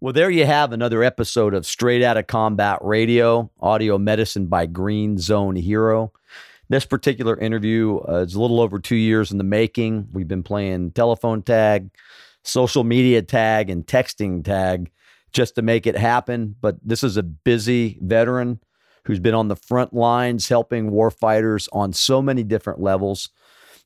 Well, there you have another episode of Straight Outta Combat Radio, audio medicine by Green Zone Hero. This particular interview uh, is a little over two years in the making. We've been playing telephone tag, social media tag, and texting tag just to make it happen. But this is a busy veteran who's been on the front lines helping warfighters on so many different levels.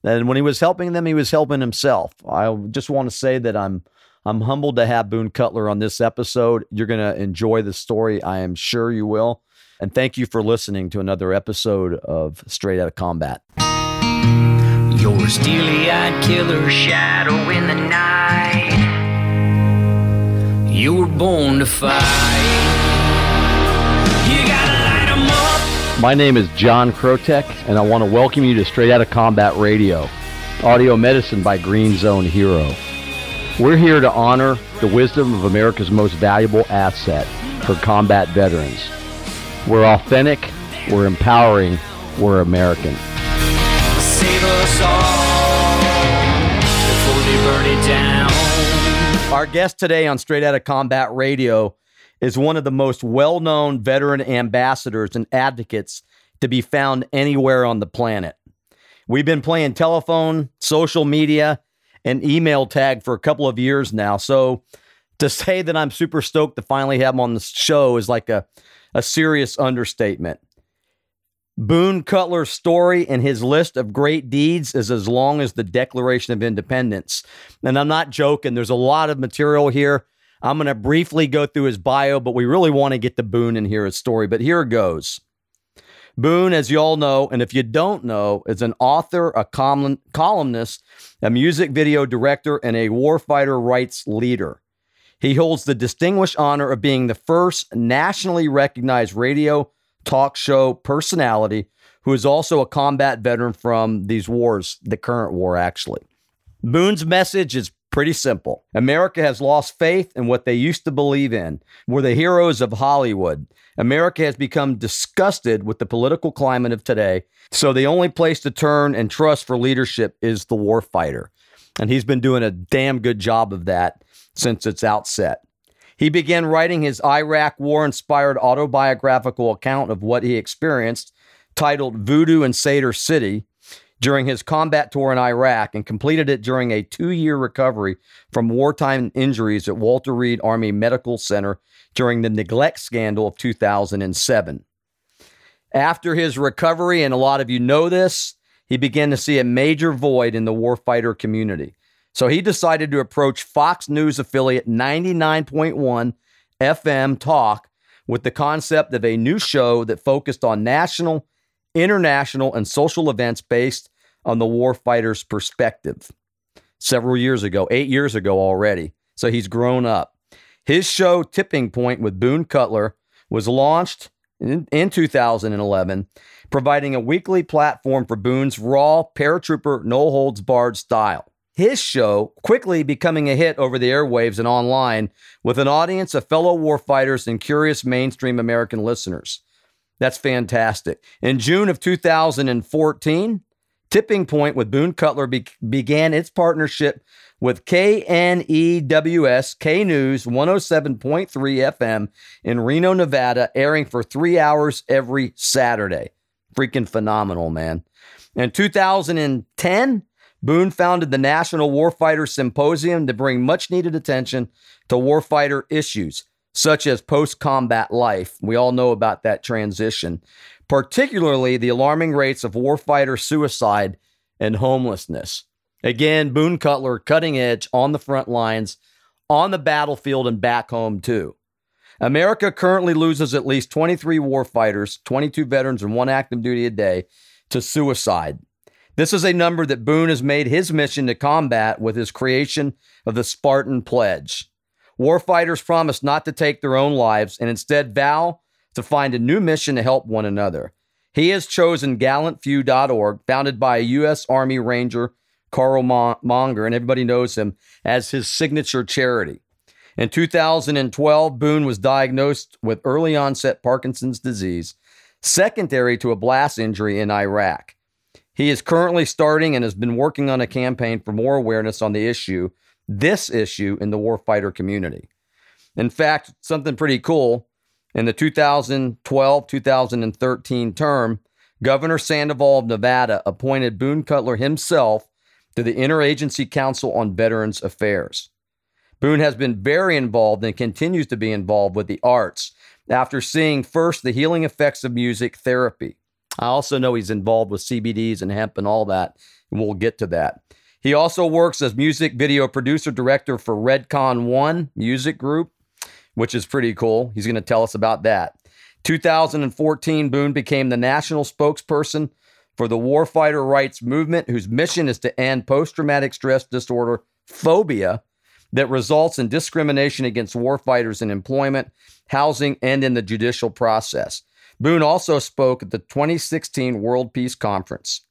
And when he was helping them, he was helping himself. I just want to say that I'm I'm humbled to have Boone Cutler on this episode. You're going to enjoy the story. I am sure you will. And thank you for listening to another episode of Straight Out of Combat. You're a steely eyed killer shadow in the night. You were born to fight. You gotta light 'em up. My name is John Krotek, and I want to welcome you to Straight Out of Combat Radio, audio medicine by Green Zone Hero. We're here to honor the wisdom of America's most valuable asset for combat veterans. We're authentic, we're empowering, we're American. Save us all before they burn it down. Our guest today on Straight Outta Combat Radio is one of the most well known veteran ambassadors and advocates to be found anywhere on the planet. We've been playing telephone, social media, and email tag for a couple of years now. So to say that I'm super stoked to finally have him on the show is like a, a serious understatement. Boone Cutler's story and his list of great deeds is as long as the Declaration of Independence. And I'm not joking, there's a lot of material here. I'm going to briefly go through his bio, but we really want to get to Boone and hear his story. But here it goes. Boone, as you all know, and if you don't know, is an author, a column, columnist, a music video director, and a warfighter rights leader. He holds the distinguished honor of being the first nationally recognized radio talk show personality who is also a combat veteran from these wars, the current war, actually. Boone's message is pretty simple America has lost faith in what they used to believe in. We're the heroes of Hollywood. America has become disgusted with the political climate of today, so the only place to turn and trust for leadership is the warfighter. And he's been doing a damn good job of that since its outset. He began writing his Iraq war inspired autobiographical account of what he experienced, titled Voodoo in Sadr City, during his combat tour in Iraq and completed it during a two year recovery from wartime injuries at Walter Reed Army Medical Center during the neglect scandal of 2007. After his recovery, and a lot of you know this, he began to see a major void in the warfighter community. So he decided to approach Fox News affiliate 99.1 FM Talk with the concept of a new show that focused on national, international, and social events based on the warfighter's perspective. Several years ago, eight years ago already. So he's grown up. His show, Tipping Point with Boone Cutler, was launched in, in 2011, providing a weekly platform for Boone's raw paratrooper, no holds barred style. His show quickly becoming a hit over the airwaves and online with an audience of fellow warfighters and curious mainstream American listeners. That's fantastic. In June of 2014, Tipping Point with Boone Cutler be- began its partnership with KNEWS K News 107.3 FM in Reno, Nevada, airing for three hours every Saturday. Freaking phenomenal, man. In 2010, Boone founded the National Warfighter Symposium to bring much needed attention to warfighter issues, such as post combat life. We all know about that transition, particularly the alarming rates of warfighter suicide and homelessness. Again, Boone Cutler, cutting edge on the front lines, on the battlefield, and back home too. America currently loses at least 23 warfighters, 22 veterans, and one active duty a day to suicide. This is a number that Boone has made his mission to combat with his creation of the Spartan Pledge. Warfighters promise not to take their own lives and instead vow to find a new mission to help one another. He has chosen gallantfew.org, founded by a U.S. Army Ranger, Karl Monger, and everybody knows him as his signature charity. In 2012, Boone was diagnosed with early onset Parkinson's disease, secondary to a blast injury in Iraq. He is currently starting and has been working on a campaign for more awareness on the issue, this issue in the warfighter community. In fact, something pretty cool in the 2012 2013 term, Governor Sandoval of Nevada appointed Boone Cutler himself to the Interagency Council on Veterans Affairs. Boone has been very involved and continues to be involved with the arts after seeing first the healing effects of music therapy. I also know he's involved with CBDs and hemp and all that, and we'll get to that. He also works as music video producer director for Redcon One Music Group, which is pretty cool. He's going to tell us about that. 2014, Boone became the national spokesperson for the Warfighter Rights Movement, whose mission is to end post traumatic stress disorder phobia that results in discrimination against warfighters in employment, housing, and in the judicial process. Boone also spoke at the 2016 World Peace Conference.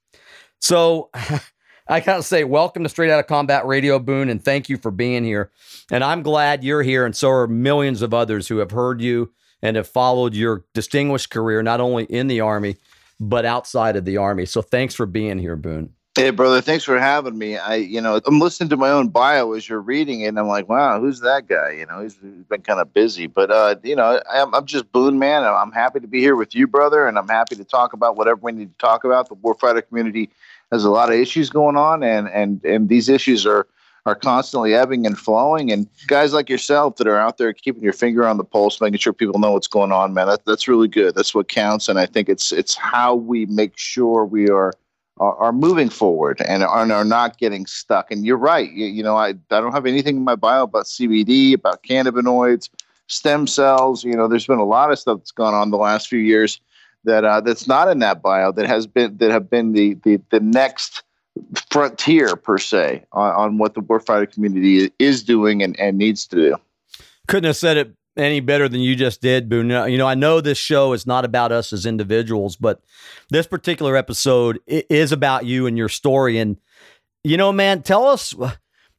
So, I gotta say, welcome to Straight Out of Combat Radio, Boone, and thank you for being here. And I'm glad you're here, and so are millions of others who have heard you and have followed your distinguished career, not only in the Army, but outside of the Army. So thanks for being here, Boone. Hey, brother, thanks for having me. I, you know, I'm listening to my own bio as you're reading it, and I'm like, wow, who's that guy? You know, he's, been kind of busy, but uh, you know, I'm, I'm just Boone, man. I'm happy to be here with you, brother, and I'm happy to talk about whatever we need to talk about. The warfighter community has a lot of issues going on, and and and these issues are are constantly ebbing and flowing. And guys like yourself that are out there keeping your finger on the pulse, making sure people know what's going on, man, that, that's really good. That's what counts. And I think it's it's how we make sure we are are, moving forward and are, are not getting stuck. And you're right. You, you know, I, I don't have anything in my bio about CBD, about cannabinoids, stem cells. You know, there's been a lot of stuff that's gone on the last few years that uh, that's not in that bio that has been that have been the the, the next frontier per se on, on what the warfighter community is doing and, and needs to do. Couldn't have said it any better than you just did, Boone. You know, I know this show is not about us as individuals, but this particular episode is about you and your story. And you know, man, tell us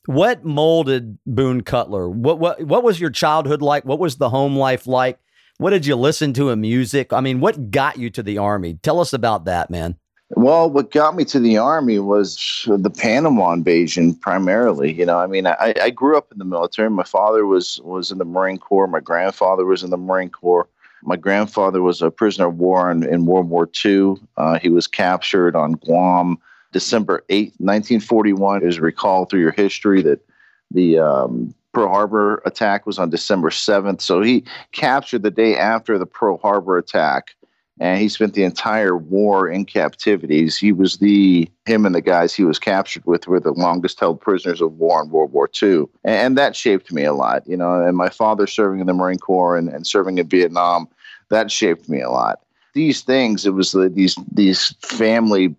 what molded Boone Cutler. What what what was your childhood like? What was the home life like? What did you listen to in music? I mean, what got you to the army? Tell us about that, man. Well, what got me to the army was the Panama invasion primarily. You know, I mean, I, I grew up in the military. My father was was in the Marine Corps. My grandfather was in the Marine Corps. My grandfather was a prisoner of war in, in World War II. Uh, he was captured on Guam December 8, 1941. It is recalled through your history that the um, Pearl Harbor attack was on December 7th. So he captured the day after the Pearl Harbor attack and he spent the entire war in captivities. He was the him and the guys he was captured with were the longest held prisoners of war in World War II, and that shaped me a lot. You know, and my father serving in the Marine Corps and, and serving in Vietnam, that shaped me a lot. These things, it was the, these these family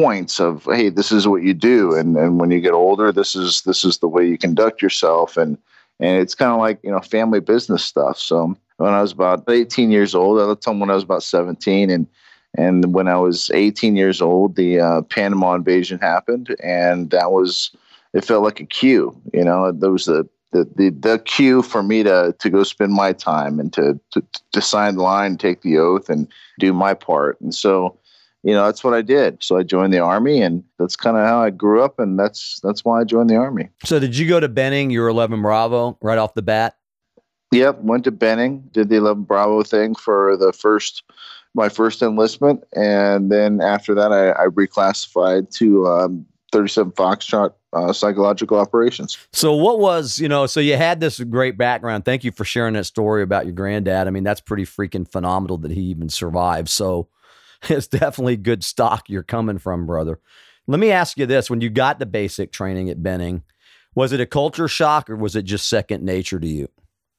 points of hey, this is what you do, and and when you get older, this is this is the way you conduct yourself, and and it's kind of like you know family business stuff. So when I was about 18 years old. I told him when I was about 17, and and when I was 18 years old, the uh, Panama invasion happened, and that was it felt like a cue. You know, there was the the, the, the cue for me to, to go spend my time and to, to, to sign the line, take the oath, and do my part. And so, you know, that's what I did. So I joined the army, and that's kind of how I grew up, and that's that's why I joined the army. So did you go to Benning? You were 11 Bravo right off the bat. Yep, went to Benning, did the 11 Bravo thing for the first my first enlistment, and then after that, I, I reclassified to um, 37 Foxtrot uh, psychological operations. So, what was you know? So you had this great background. Thank you for sharing that story about your granddad. I mean, that's pretty freaking phenomenal that he even survived. So, it's definitely good stock you're coming from, brother. Let me ask you this: When you got the basic training at Benning, was it a culture shock or was it just second nature to you?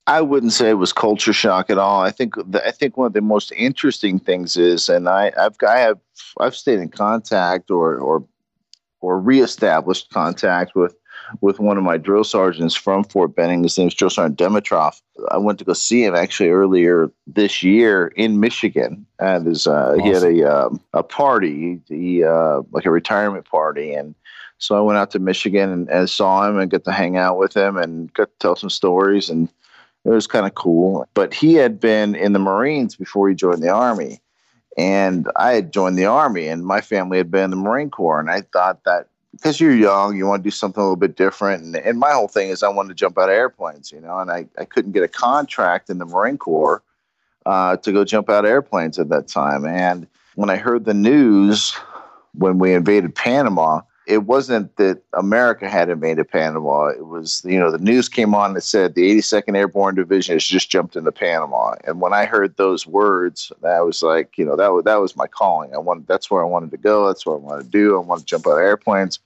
I wouldn't say it was culture shock at all. I think the, I think one of the most interesting things is, and I, I've I have I've stayed in contact or or or reestablished contact with with one of my drill sergeants from Fort Benning. His name is Drill Sergeant Dimitrov. I went to go see him actually earlier this year in Michigan, and his, uh, awesome. he had a um, a party, he, uh, like a retirement party, and so I went out to Michigan and, and saw him and got to hang out with him and got to tell some stories and it was kind of cool. But he had been in the Marines before he joined the Army. And I had joined the Army, and my family had been in the Marine Corps. And I thought that because you're young, you want to do something a little bit different. And, and my whole thing is I wanted to jump out of airplanes, you know, and I, I couldn't get a contract in the Marine Corps uh, to go jump out of airplanes at that time. And when I heard the news when we invaded Panama, it wasn't that America had invaded Panama. It was, you know, the news came on that said the 82nd Airborne Division has just jumped into Panama. And when I heard those words, I was like, you know, that was that was my calling. I wanted that's where I wanted to go. That's what I wanted to do. I wanted to jump out of airplanes.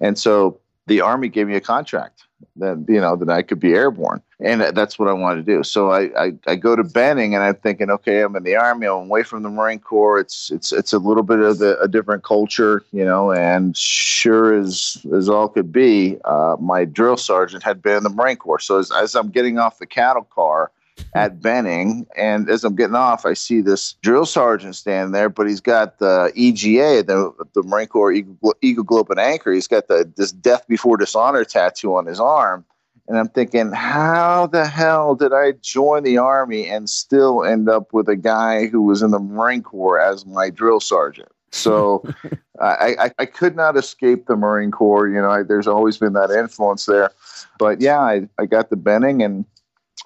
And so the Army gave me a contract that you know that I could be airborne, and that's what I wanted to do. So I, I, I go to Benning, and I'm thinking, okay, I'm in the Army, I'm away from the Marine Corps. It's it's it's a little bit of the, a different culture, you know. And sure as as all could be, uh, my drill sergeant had been in the Marine Corps. So as, as I'm getting off the cattle car, at Benning. And as I'm getting off, I see this drill sergeant standing there, but he's got the EGA, the, the Marine Corps Eagle, Eagle Globe and Anchor. He's got the this Death Before Dishonor tattoo on his arm. And I'm thinking, how the hell did I join the Army and still end up with a guy who was in the Marine Corps as my drill sergeant? So I, I, I, could not escape the Marine Corps. You know, I, there's always been that influence there. But yeah, I, I got the Benning and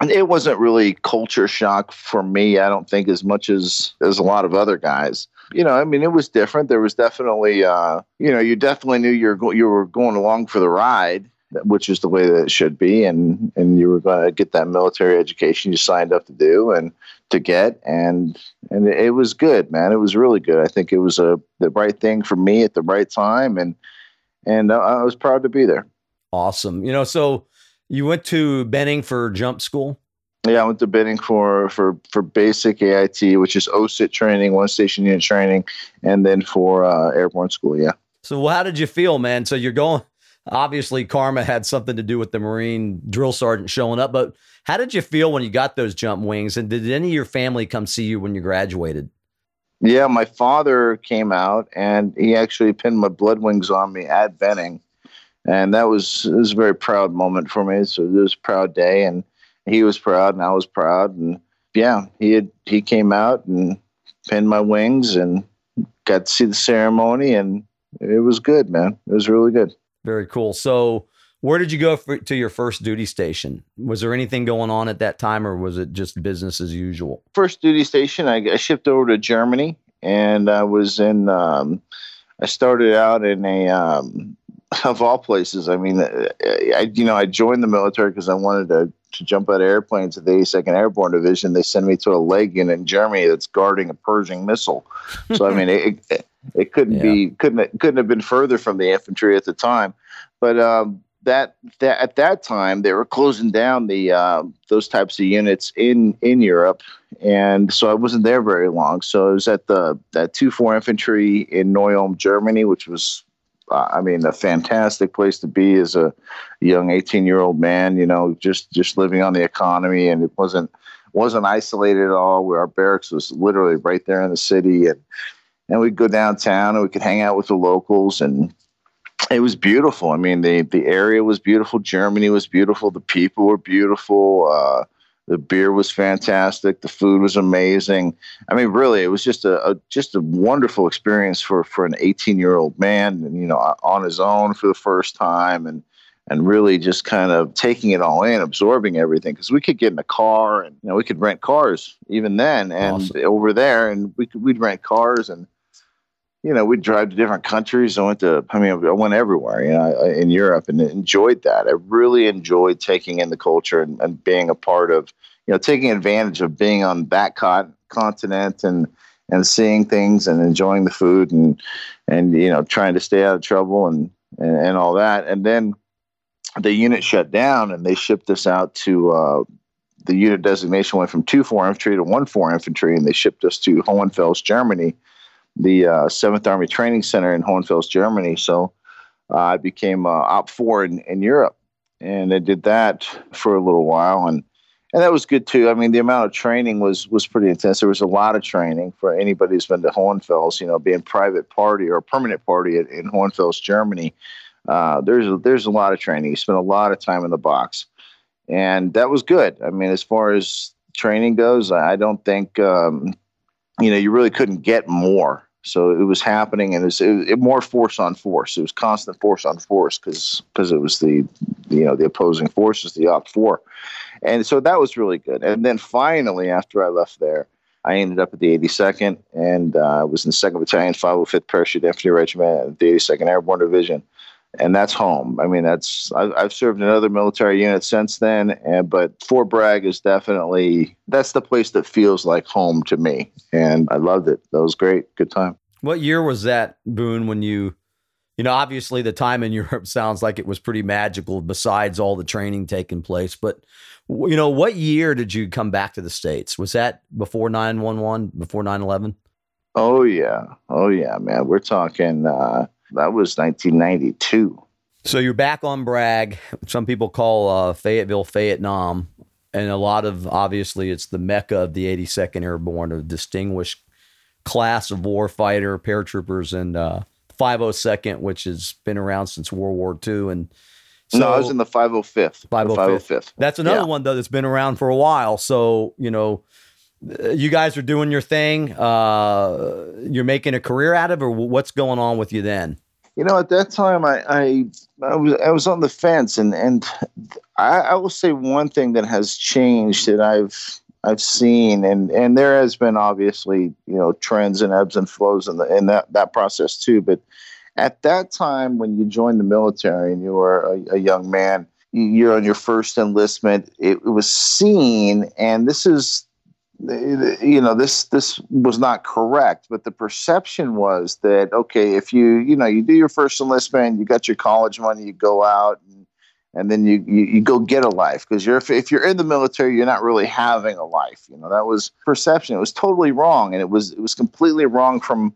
it wasn't really culture shock for me i don't think as much as as a lot of other guys. You know i mean it was different. There was definitely uh you know you definitely knew you were go- you were going along for the ride which is the way that it should be and and you were going to get that military education you signed up to do and to get and and it was good man. It was really good. I think it was a the right thing for me at the right time and and i was proud to be there. Awesome. You know so you went to Benning for jump school? Yeah, I went to Benning for for for basic AIT, which is OSUT training, one station unit training, and then for uh, airborne school. Yeah. So how did you feel, man? So you're going. Obviously, karma had something to do with the Marine drill sergeant showing up, but how did you feel when you got those jump wings? And did any of your family come see you when you graduated? Yeah, my father came out and he actually pinned my blood wings on me at Benning and that was it was a very proud moment for me. So it was a proud day, and he was proud, and I was proud, and yeah, he had he came out and pinned my wings, and got to see the ceremony, and it was good, man. It was really good. Very cool. So. Where did you go for, to your first duty station? Was there anything going on at that time, or was it just business as usual? First duty station, I, I shipped over to Germany, and I was in. Um, I started out in a um, of all places. I mean, uh, I you know I joined the military because I wanted to to jump out of airplanes at the 82nd Airborne Division. They send me to a leg unit in Germany that's guarding a Pershing missile. So I mean, it, it, it couldn't yeah. be couldn't couldn't have been further from the infantry at the time. But um, that that at that time they were closing down the uh, those types of units in in Europe, and so I wasn't there very long. So I was at the that two four infantry in Neu-Ulm, Germany, which was I mean, a fantastic place to be as a young 18 year old man, you know, just, just living on the economy. And it wasn't, wasn't isolated at all where our barracks was literally right there in the city. And, and we'd go downtown and we could hang out with the locals and it was beautiful. I mean, the, the area was beautiful. Germany was beautiful. The people were beautiful. Uh, the beer was fantastic. The food was amazing. I mean, really, it was just a, a just a wonderful experience for for an 18 year old man, and you know, on his own for the first time, and and really just kind of taking it all in, absorbing everything. Because we could get in a car, and you know, we could rent cars even then, and awesome. over there, and we could we'd rent cars and you know, we'd drive to different countries. I went to, I mean, I went everywhere, you know, in Europe and enjoyed that. I really enjoyed taking in the culture and, and being a part of, you know, taking advantage of being on that con- continent and, and seeing things and enjoying the food and, and, you know, trying to stay out of trouble and, and, and all that. And then the unit shut down and they shipped us out to, uh, the unit designation went from two four infantry to one four infantry, and they shipped us to Hohenfels, Germany, the uh, Seventh Army Training Center in Hohenfels, Germany. So uh, I became uh, OPFOR in, in Europe, and I did that for a little while, and and that was good too. I mean, the amount of training was was pretty intense. There was a lot of training for anybody who's been to Hohenfels. You know, being private party or permanent party at, in Hohenfels, Germany. Uh, there's a, there's a lot of training. You spend a lot of time in the box, and that was good. I mean, as far as training goes, I don't think um, you know, you really couldn't get more So it was happening, and it was it, it more force on force. It was constant force on force because because it was the you know the opposing forces, the OPFOR, and so that was really good. And then finally, after I left there, I ended up at the 82nd, and uh, was in the Second Battalion, 505th Parachute Infantry Regiment, the 82nd Airborne Division and that's home. I mean, that's I've, I've, served in other military units since then, and but Fort Bragg is definitely that's the place that feels like home to me, and I loved it. That was great, good time. What year was that, Boone? When you, you know, obviously the time in Europe sounds like it was pretty magical. Besides all the training taking place, but you know, what year did you come back to the states? Was that before nine one one? Before 9-11? Oh yeah, oh yeah, man. We're talking. uh that was 1992. So you're back on Bragg. Some people call uh, Fayetteville Vietnam, and a lot of obviously it's the mecca of the 82nd Airborne, a distinguished class of warfighter, paratroopers, and uh, 502nd, which has been around since World War II. And so, no, I was in the 505th. 505th. 505th. That's another yeah. one though that's been around for a while. So you know, you guys are doing your thing. Uh, you're making a career out of, it, or what's going on with you then? You know, at that time, I I, I was I was on the fence, and and I, I will say one thing that has changed that I've I've seen, and and there has been obviously you know trends and ebbs and flows in the in that that process too. But at that time, when you joined the military and you were a, a young man, you're on your first enlistment. It, it was seen, and this is you know this this was not correct but the perception was that okay if you you know you do your first enlistment you got your college money you go out and, and then you, you, you go get a life because you're if, if you're in the military you're not really having a life you know that was perception it was totally wrong and it was it was completely wrong from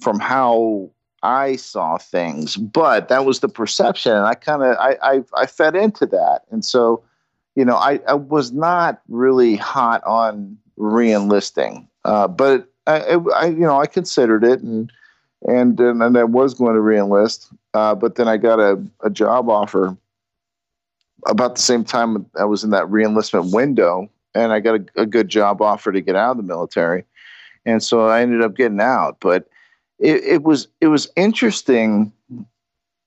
from how I saw things but that was the perception and I kind of I, I I fed into that and so you know I, I was not really hot on reenlisting. Uh, but I, I, you know, I considered it, and and and I was going to reenlist. Uh, but then I got a, a job offer about the same time I was in that reenlistment window, and I got a, a good job offer to get out of the military, and so I ended up getting out. But it, it was it was interesting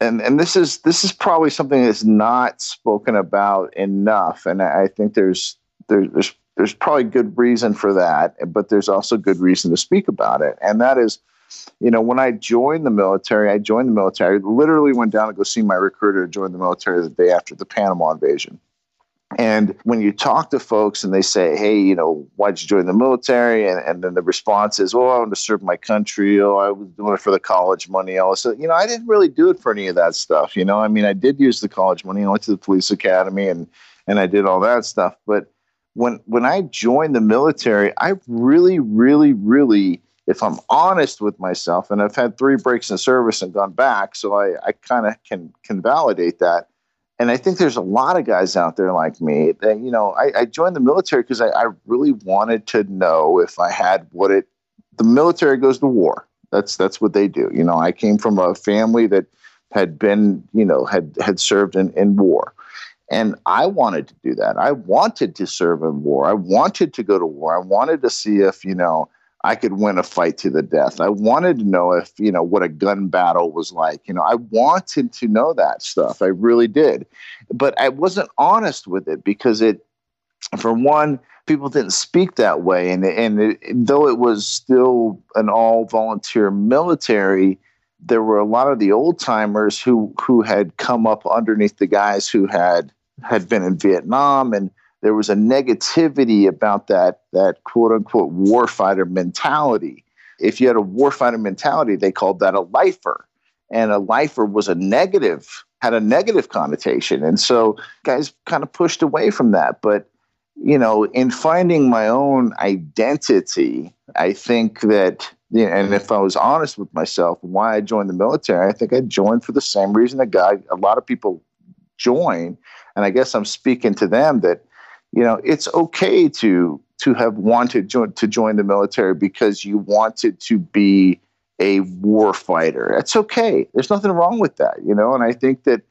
and and this is this is probably something that's not spoken about enough and i think there's there's there's probably good reason for that, but there's also good reason to speak about it. And that is, you know, when I joined the military, I joined the military, I literally went down to go see my recruiter to join the military the day after the Panama invasion. And when you talk to folks and they say, hey, you know, why'd you join the military? And, and then the response is, oh, I want to serve my country. Oh, I was doing it for the college money. All this. You know, I didn't really do it for any of that stuff. You know, I mean, I did use the college money. I went to the police academy and, and I did all that stuff. But when when I joined the military, I really, really, really, if I'm honest with myself, and I've had three breaks in service and gone back, so I, I kind of can can validate that. And I think there's a lot of guys out there like me that, you know, I, I joined the military because I, I really wanted to know if I had what it the military goes to war. That's that's what they do. You know, I came from a family that had been, you know, had had served in, in war. And I wanted to do that. I wanted to serve in war. I wanted to go to war. I wanted to see if, you know, I could win a fight to the death. I wanted to know if, you know, what a gun battle was like. You know, I wanted to know that stuff. I really did. But I wasn't honest with it because it, for one, people didn't speak that way. And, and it, though it was still an all volunteer military, there were a lot of the old timers who who had come up underneath the guys who had had been in Vietnam, and there was a negativity about that that quote unquote warfighter mentality. If you had a warfighter mentality, they called that a lifer, and a lifer was a negative had a negative connotation, and so guys kind of pushed away from that. But you know, in finding my own identity, I think that you know, and if I was honest with myself, why I joined the military, I think I joined for the same reason that guy, a lot of people join, and I guess I'm speaking to them that you know it's okay to to have wanted jo- to join the military because you wanted to be a war fighter. It's okay. There's nothing wrong with that, you know. And I think that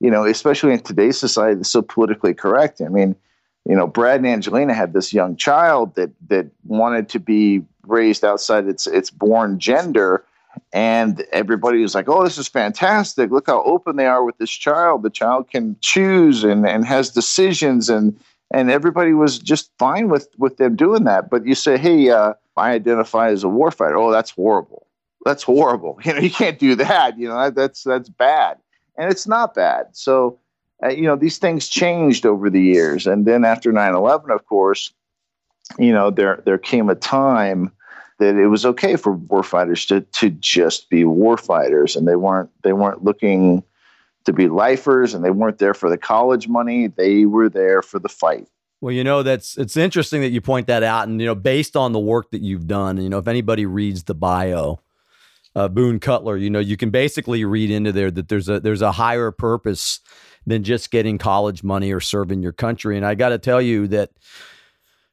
you know, especially in today's society, it's so politically correct. I mean, you know, Brad and Angelina had this young child that that wanted to be raised outside its its born gender and everybody was like oh this is fantastic look how open they are with this child the child can choose and and has decisions and and everybody was just fine with with them doing that. But you say hey uh, i identify as a warfighter. Oh that's horrible. That's horrible. You know you can't do that. You know that's that's bad. And it's not bad. So uh, you know these things changed over the years. And then after 9-11 of course you know there there came a time that it was okay for warfighters to to just be warfighters, and they weren't they weren't looking to be lifers, and they weren't there for the college money. They were there for the fight. Well, you know that's it's interesting that you point that out, and you know based on the work that you've done, you know if anybody reads the bio, uh, Boone Cutler, you know you can basically read into there that there's a there's a higher purpose than just getting college money or serving your country, and I got to tell you that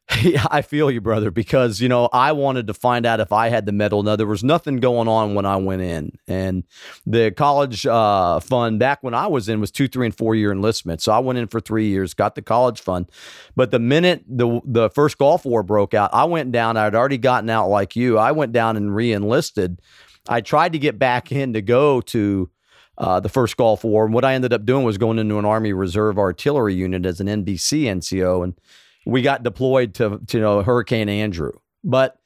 Yeah, I feel you, brother, because, you know, I wanted to find out if I had the mettle. Now, there was nothing going on when I went in. And the college uh, fund back when I was in was two, three, and four year enlistment. So I went in for three years, got the college fund. But the minute the, the first Gulf War broke out, I went down. I had already gotten out like you. I went down and re enlisted. I tried to get back in to go to uh, the first Gulf War. And what I ended up doing was going into an Army Reserve Artillery unit as an NBC NCO. And we got deployed to, to you know Hurricane Andrew. But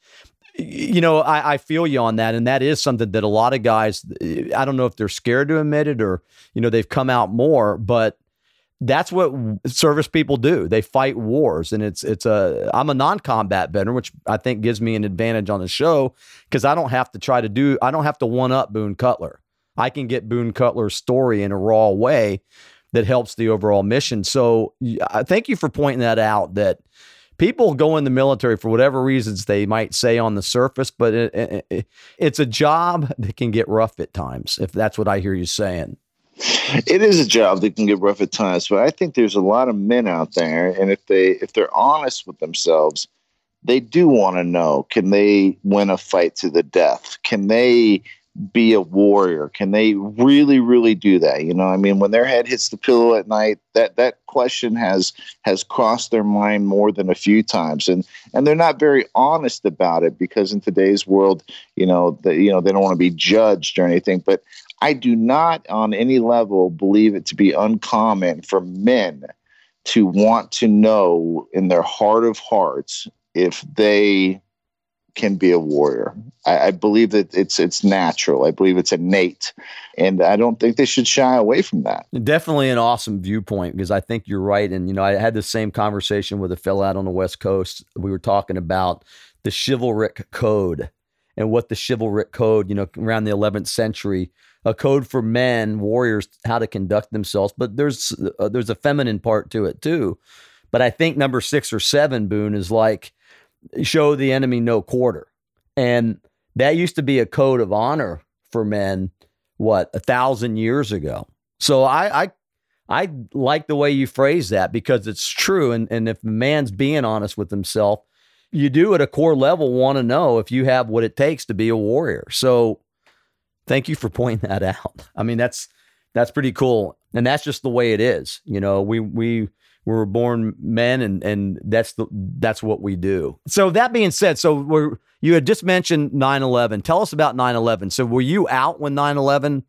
you know, I, I feel you on that, and that is something that a lot of guys. I don't know if they're scared to admit it or you know they've come out more, but that's what service people do. They fight wars, and it's it's a. I'm a non-combat veteran, which I think gives me an advantage on the show because I don't have to try to do. I don't have to one up Boone Cutler. I can get Boone Cutler's story in a raw way that helps the overall mission. So I thank you for pointing that out that people go in the military for whatever reasons they might say on the surface, but it, it, it's a job that can get rough at times, if that's what I hear you saying. It is a job that can get rough at times, but I think there's a lot of men out there, and if they if they're honest with themselves, they do want to know: can they win a fight to the death? Can they be a warrior? Can they really, really do that? You know, I mean, when their head hits the pillow at night, that that question has has crossed their mind more than a few times, and and they're not very honest about it because in today's world, you know, that you know they don't want to be judged or anything. But I do not, on any level, believe it to be uncommon for men to want to know in their heart of hearts if they can be a warrior. I, I, believe that it's it's natural. I believe it's innate, and I don't think they should shy away from that. Definitely an awesome viewpoint because I think you're right. And you know, I had the same conversation with a fellow out on the West Coast. We were talking about the chivalric code and what the chivalric code, you know, around the 11th century, a code for men, warriors, how to conduct themselves. But there's uh, there's a feminine part to it too. But I think number six or seven, Boone, is like show the enemy no quarter. And that used to be a code of honor for men, what, a thousand years ago. So I, I, I like the way you phrase that because it's true. And, and if a man's being honest with himself, you do at a core level want to know if you have what it takes to be a warrior. So thank you for pointing that out. I mean, that's, that's pretty cool. And that's just the way it is. You know, we, we, we were born men and and that's the that's what we do. So that being said so we're you had just mentioned 9-11 tell us about 9-11 so were you out when 9-11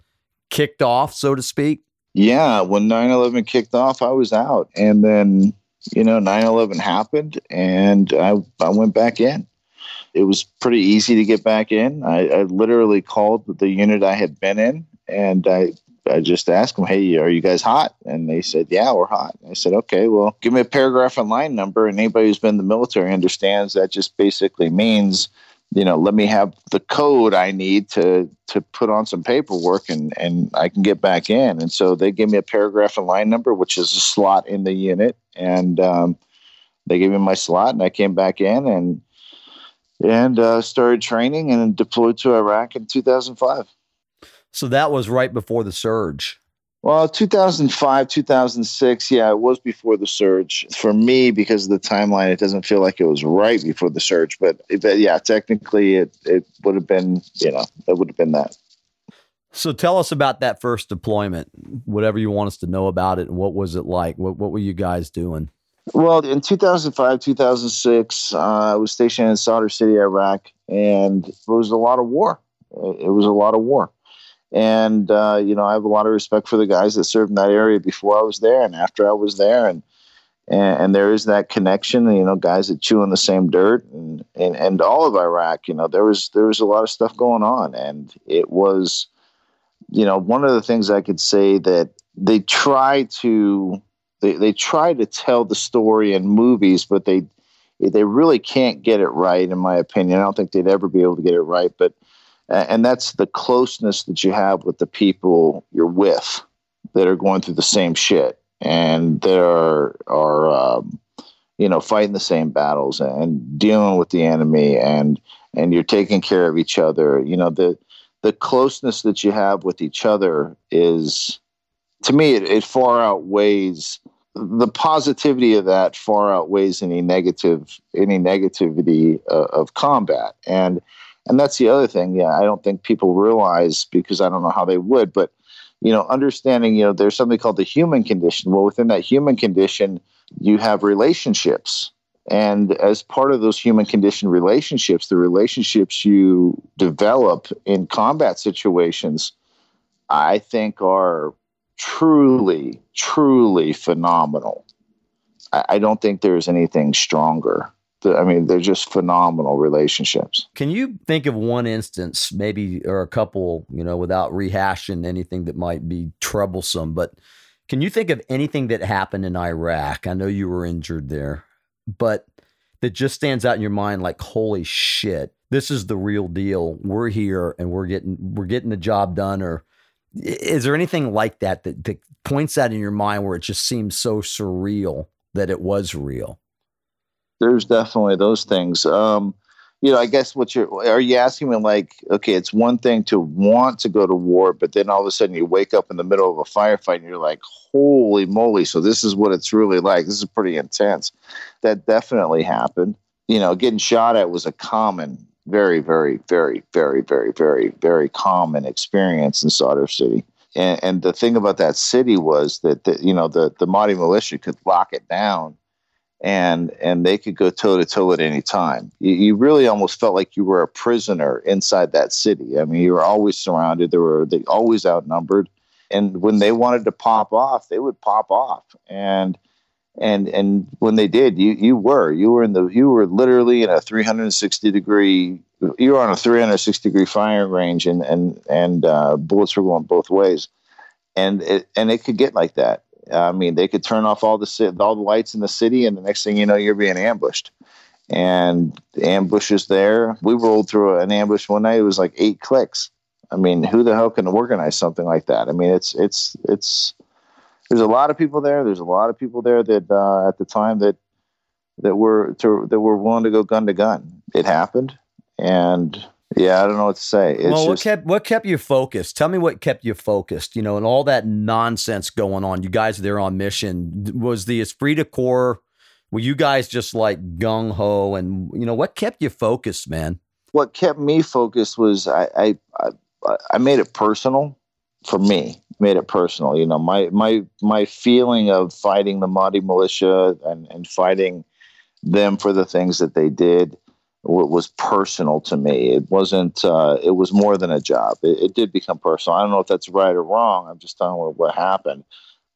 kicked off so to speak? Yeah when 9-11 kicked off i was out. And then you know 9-11 happened and i i went back in. It was pretty easy to get back in. I, I literally called the unit i had been in and I I just asked them, "Hey, are you guys hot?" And they said, "Yeah, we're hot." I said, "Okay, well, give me a paragraph and line number." And anybody who's been in the military understands that just basically means, you know, let me have the code I need to to put on some paperwork and and I can get back in. And so they gave me a paragraph and line number, which is a slot in the unit, and um, they gave me my slot, and I came back in and and uh, started training and deployed to Iraq in 2005. So that was right before the surge. Well, 2005, 2006, yeah, it was before the surge. For me, because of the timeline, it doesn't feel like it was right before the surge. But, but yeah, technically, it, it would have been, you know, it would have been that. So tell us about that first deployment, whatever you want us to know about it, what was it like? What, what were you guys doing? Well, in 2005, 2006, uh, I was stationed in Sadr City, Iraq, and it was a lot of war. It was a lot of war. And, uh, you know, I have a lot of respect for the guys that served in that area before I was there and after I was there. And, and, and there is that connection, you know, guys that chew on the same dirt and, and, and all of Iraq, you know, there was, there was a lot of stuff going on and it was, you know, one of the things I could say that they try to, they, they try to tell the story in movies, but they, they really can't get it right, in my opinion. I don't think they'd ever be able to get it right, but and that's the closeness that you have with the people you're with that are going through the same shit and that are are um, you know fighting the same battles and dealing with the enemy and and you're taking care of each other. You know the the closeness that you have with each other is to me it, it far outweighs the positivity of that far outweighs any negative any negativity uh, of combat and and that's the other thing. Yeah, I don't think people realize because I don't know how they would, but you know, understanding, you know, there's something called the human condition. Well, within that human condition, you have relationships. And as part of those human condition relationships, the relationships you develop in combat situations, I think are truly, truly phenomenal. I, I don't think there's anything stronger. I mean, they're just phenomenal relationships. Can you think of one instance, maybe, or a couple, you know, without rehashing anything that might be troublesome, but can you think of anything that happened in Iraq? I know you were injured there, but that just stands out in your mind like, holy shit, this is the real deal. We're here and we're getting we're getting the job done. Or is there anything like that that, that points out in your mind where it just seems so surreal that it was real? There's definitely those things. Um, you know, I guess what you're are you asking me like, okay, it's one thing to want to go to war, but then all of a sudden you wake up in the middle of a firefight and you're like, holy moly, so this is what it's really like. This is pretty intense. That definitely happened. You know, getting shot at was a common, very, very, very, very, very, very, very common experience in Sadr City. And, and the thing about that city was that, the, you know, the, the Mahdi militia could lock it down and and they could go toe to toe at any time. You, you, really almost felt like you were a prisoner inside that city. I mean, you were always surrounded. There were they always outnumbered, and when they wanted to pop off, they would pop off. And and and when they did, you you were you were in the you were literally in a 360 degree. You were on a 360 degree firing range, and and and uh, bullets were going both ways, and it and it could get like that I mean, they could turn off all the all the lights in the city, and the next thing you know, you're being ambushed. And the ambush is there. We rolled through an ambush one night. It was like eight clicks. I mean, who the hell can organize something like that? I mean, it's it's it's. There's a lot of people there. There's a lot of people there that uh, at the time that that were to, that were willing to go gun to gun. It happened, and yeah, I don't know what to say. It's well, what just, kept what kept you focused? Tell me what kept you focused. You know, and all that nonsense going on. You guys there on mission was the esprit de corps. Were you guys just like gung ho? And you know what kept you focused, man? What kept me focused was I I I, I made it personal for me. Made it personal. You know, my my my feeling of fighting the Mahdi militia and and fighting them for the things that they did was personal to me. It wasn't. Uh, it was more than a job. It, it, did become personal. I don't know if that's right or wrong. I'm just telling you what happened.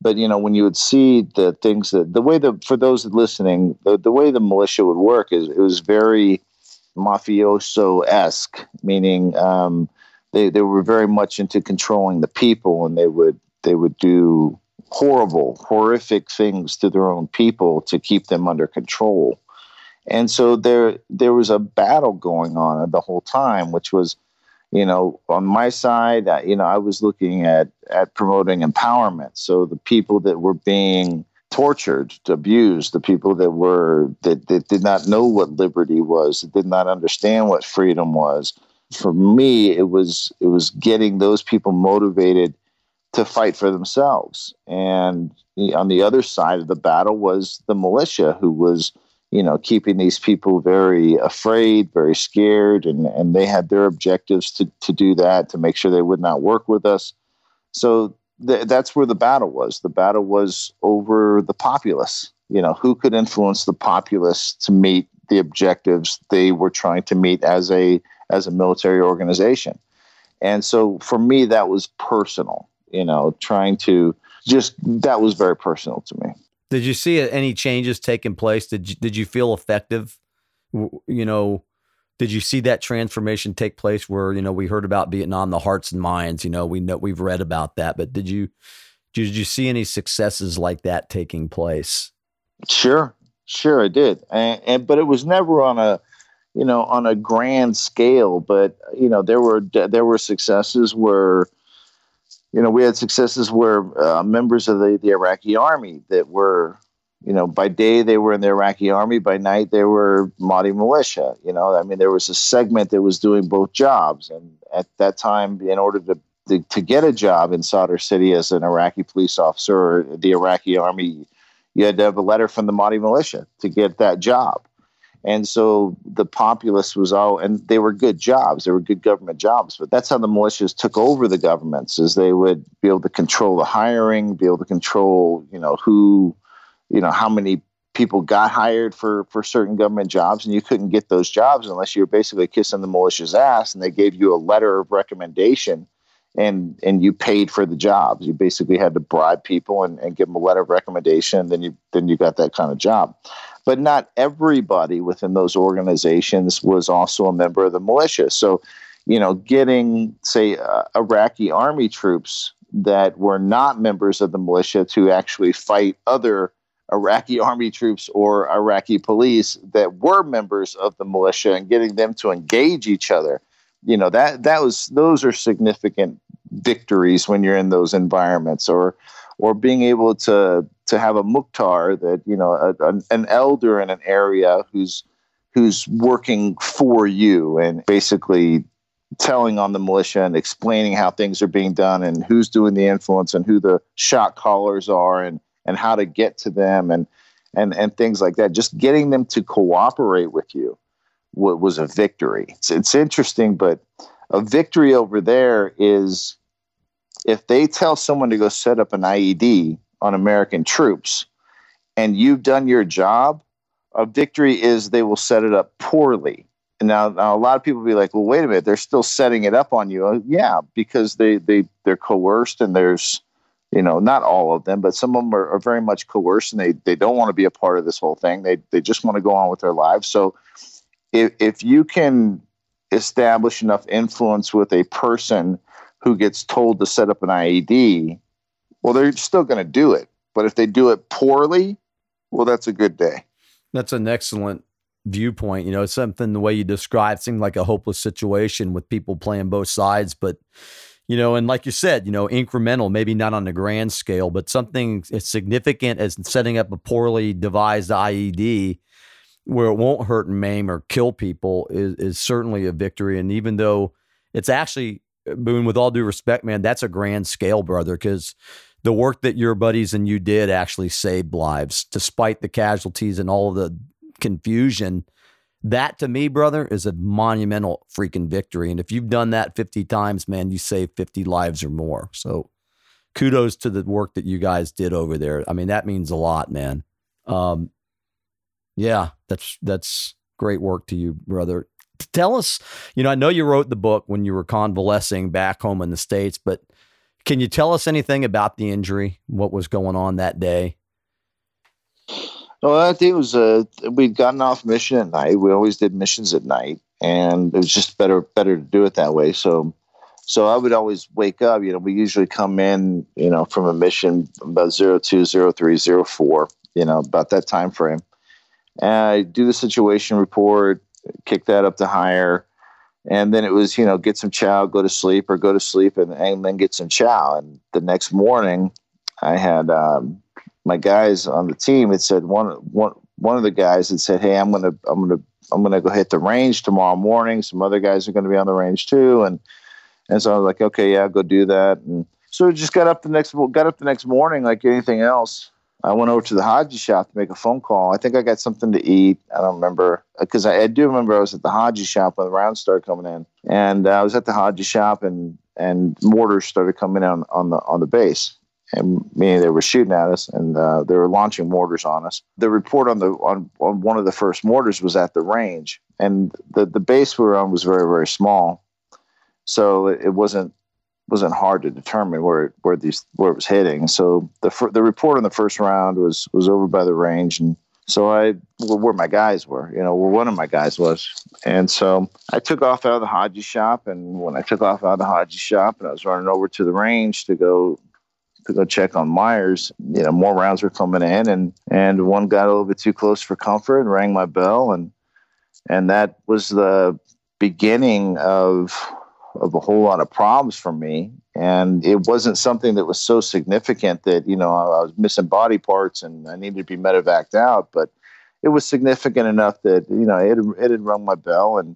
But you know, when you would see the things that the way that for those listening, the, the way the militia would work is it was very mafioso esque, meaning um, they they were very much into controlling the people, and they would they would do horrible, horrific things to their own people to keep them under control and so there there was a battle going on the whole time, which was, you know, on my side, you know, I was looking at at promoting empowerment. So the people that were being tortured, abused, the people that were that, that did not know what liberty was, that did not understand what freedom was. For me, it was it was getting those people motivated to fight for themselves. And on the other side of the battle was the militia who was you know, keeping these people very afraid, very scared, and, and they had their objectives to, to do that, to make sure they would not work with us. So th- that's where the battle was. The battle was over the populace. You know, who could influence the populace to meet the objectives they were trying to meet as a as a military organization. And so for me, that was personal. You know, trying to just that was very personal to me. Did you see any changes taking place? Did you, did you feel effective? You know, did you see that transformation take place where you know we heard about Vietnam, the hearts and minds? You know, we know we've read about that, but did you did you see any successes like that taking place? Sure, sure, I did, and, and but it was never on a you know on a grand scale. But you know there were there were successes where you know we had successes where uh, members of the the Iraqi army that were you know, by day they were in the Iraqi army, by night they were Mahdi militia. You know, I mean, there was a segment that was doing both jobs, and at that time, in order to to, to get a job in Sadr City as an Iraqi police officer or the Iraqi army, you had to have a letter from the Mahdi militia to get that job. And so the populace was all, and they were good jobs. They were good government jobs. But that's how the militias took over the governments, is they would be able to control the hiring, be able to control, you know, who you know how many people got hired for for certain government jobs and you couldn't get those jobs unless you were basically kissing the militia's ass and they gave you a letter of recommendation and and you paid for the jobs you basically had to bribe people and, and give them a letter of recommendation and then you then you got that kind of job but not everybody within those organizations was also a member of the militia so you know getting say uh, iraqi army troops that were not members of the militia to actually fight other Iraqi army troops or Iraqi police that were members of the militia and getting them to engage each other. You know, that that was those are significant victories when you're in those environments or or being able to to have a mukhtar that, you know, a, an elder in an area who's who's working for you and basically telling on the militia and explaining how things are being done and who's doing the influence and who the shot callers are and and how to get to them and and and things like that. Just getting them to cooperate with you was a victory. It's, it's interesting, but a victory over there is if they tell someone to go set up an IED on American troops and you've done your job, a victory is they will set it up poorly. And now, now a lot of people will be like, well, wait a minute, they're still setting it up on you. Uh, yeah, because they, they, they're coerced and there's you know, not all of them, but some of them are, are, very much coerced and they, they don't want to be a part of this whole thing. They, they just want to go on with their lives. So if, if you can establish enough influence with a person who gets told to set up an IED, well, they're still going to do it. But if they do it poorly, well, that's a good day. That's an excellent viewpoint. You know, something the way you describe seemed like a hopeless situation with people playing both sides, but you know, and like you said, you know, incremental, maybe not on the grand scale, but something as significant as setting up a poorly devised IED where it won't hurt and maim or kill people is, is certainly a victory. And even though it's actually, Boone, with all due respect, man, that's a grand scale, brother, because the work that your buddies and you did actually saved lives despite the casualties and all the confusion that to me, brother, is a monumental freaking victory. And if you've done that 50 times, man, you save 50 lives or more. So kudos to the work that you guys did over there. I mean, that means a lot, man. Um, yeah, that's that's great work to you, brother. Tell us, you know, I know you wrote the book when you were convalescing back home in the States, but can you tell us anything about the injury? What was going on that day? Well, I think it was uh, we'd gotten off mission at night. We always did missions at night, and it was just better better to do it that way. So, so I would always wake up. You know, we usually come in, you know, from a mission about zero two, zero three, zero four. You know, about that time frame. And I do the situation report, kick that up to higher, and then it was you know get some chow, go to sleep, or go to sleep and, and then get some chow. And the next morning, I had um, my guys on the team had said one one one of the guys had said, "Hey, I'm gonna I'm gonna I'm gonna go hit the range tomorrow morning. Some other guys are going to be on the range too." And and so I was like, "Okay, yeah, go do that." And so I just got up the next got up the next morning like anything else. I went over to the Haji shop to make a phone call. I think I got something to eat. I don't remember because I, I, do remember I was at the Haji shop when the rounds started coming in, and uh, I was at the Haji shop and and mortars started coming in on, on the on the base and meaning they were shooting at us and uh, they were launching mortars on us. The report on the on, on one of the first mortars was at the range, and the the base we were on was very very small, so it wasn't wasn't hard to determine where where these where it was hitting. So the the report on the first round was was over by the range, and so I where my guys were, you know, where one of my guys was, and so I took off out of the Haji shop, and when I took off out of the Haji shop, and I was running over to the range to go to go check on Myers, you know, more rounds were coming in, and and one got a little bit too close for comfort and rang my bell, and and that was the beginning of of a whole lot of problems for me. And it wasn't something that was so significant that, you know, I was missing body parts and I needed to be medevaced out. But it was significant enough that, you know, it, it had rung my bell and,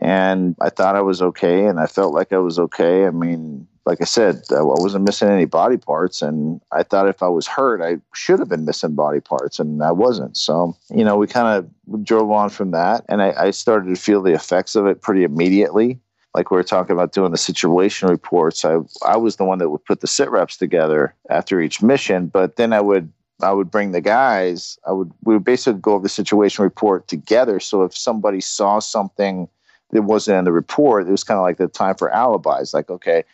and I thought I was okay. And I felt like I was okay. I mean, like I said, I wasn't missing any body parts. And I thought if I was hurt, I should have been missing body parts, and I wasn't. So, you know, we kind of drove on from that. And I, I started to feel the effects of it pretty immediately like we were talking about doing the situation reports, I I was the one that would put the sit reps together after each mission, but then I would I would bring the guys. I would we would basically go over the situation report together. So if somebody saw something that wasn't in the report, it was kind of like the time for alibis. Like, okay,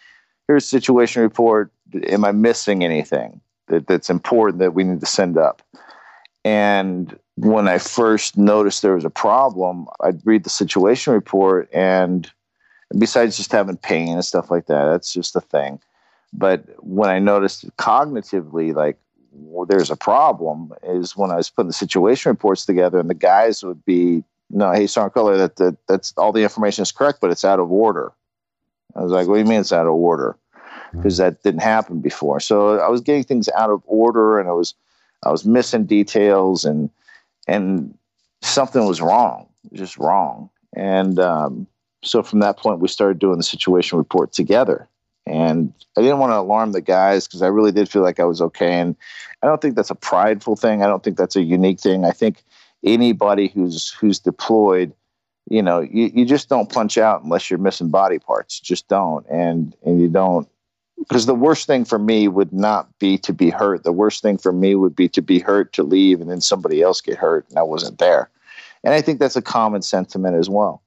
here's situation report. Am I missing anything that, that's important that we need to send up? And when I first noticed there was a problem, I'd read the situation report and besides just having pain and stuff like that. That's just a thing. But when I noticed cognitively, like, well, there's a problem, is when I was putting the situation reports together, and the guys would be, no, hey, Sergeant Cutler, that, that that's all the information is correct, but it's out of order. I was like, what do you mean it's out of order? Because mm-hmm. that didn't happen before. So I was getting things out of order, and I was I was missing details, and and something was wrong, just wrong. And um, so from that point, we started doing the situation report together. And I didn't want to alarm the guys because I really did feel like I was okay. And I don't think that's a prideful thing. I don't think that's a unique thing. I think anybody who's who's deployed, you know, you, you just don't punch out unless you're missing body parts. Just don't. And and you don't because the worst thing for me would not be to be hurt. The worst thing for me would be to be hurt, to leave, and then somebody else get hurt, and I wasn't there. And I think that's a common sentiment as well.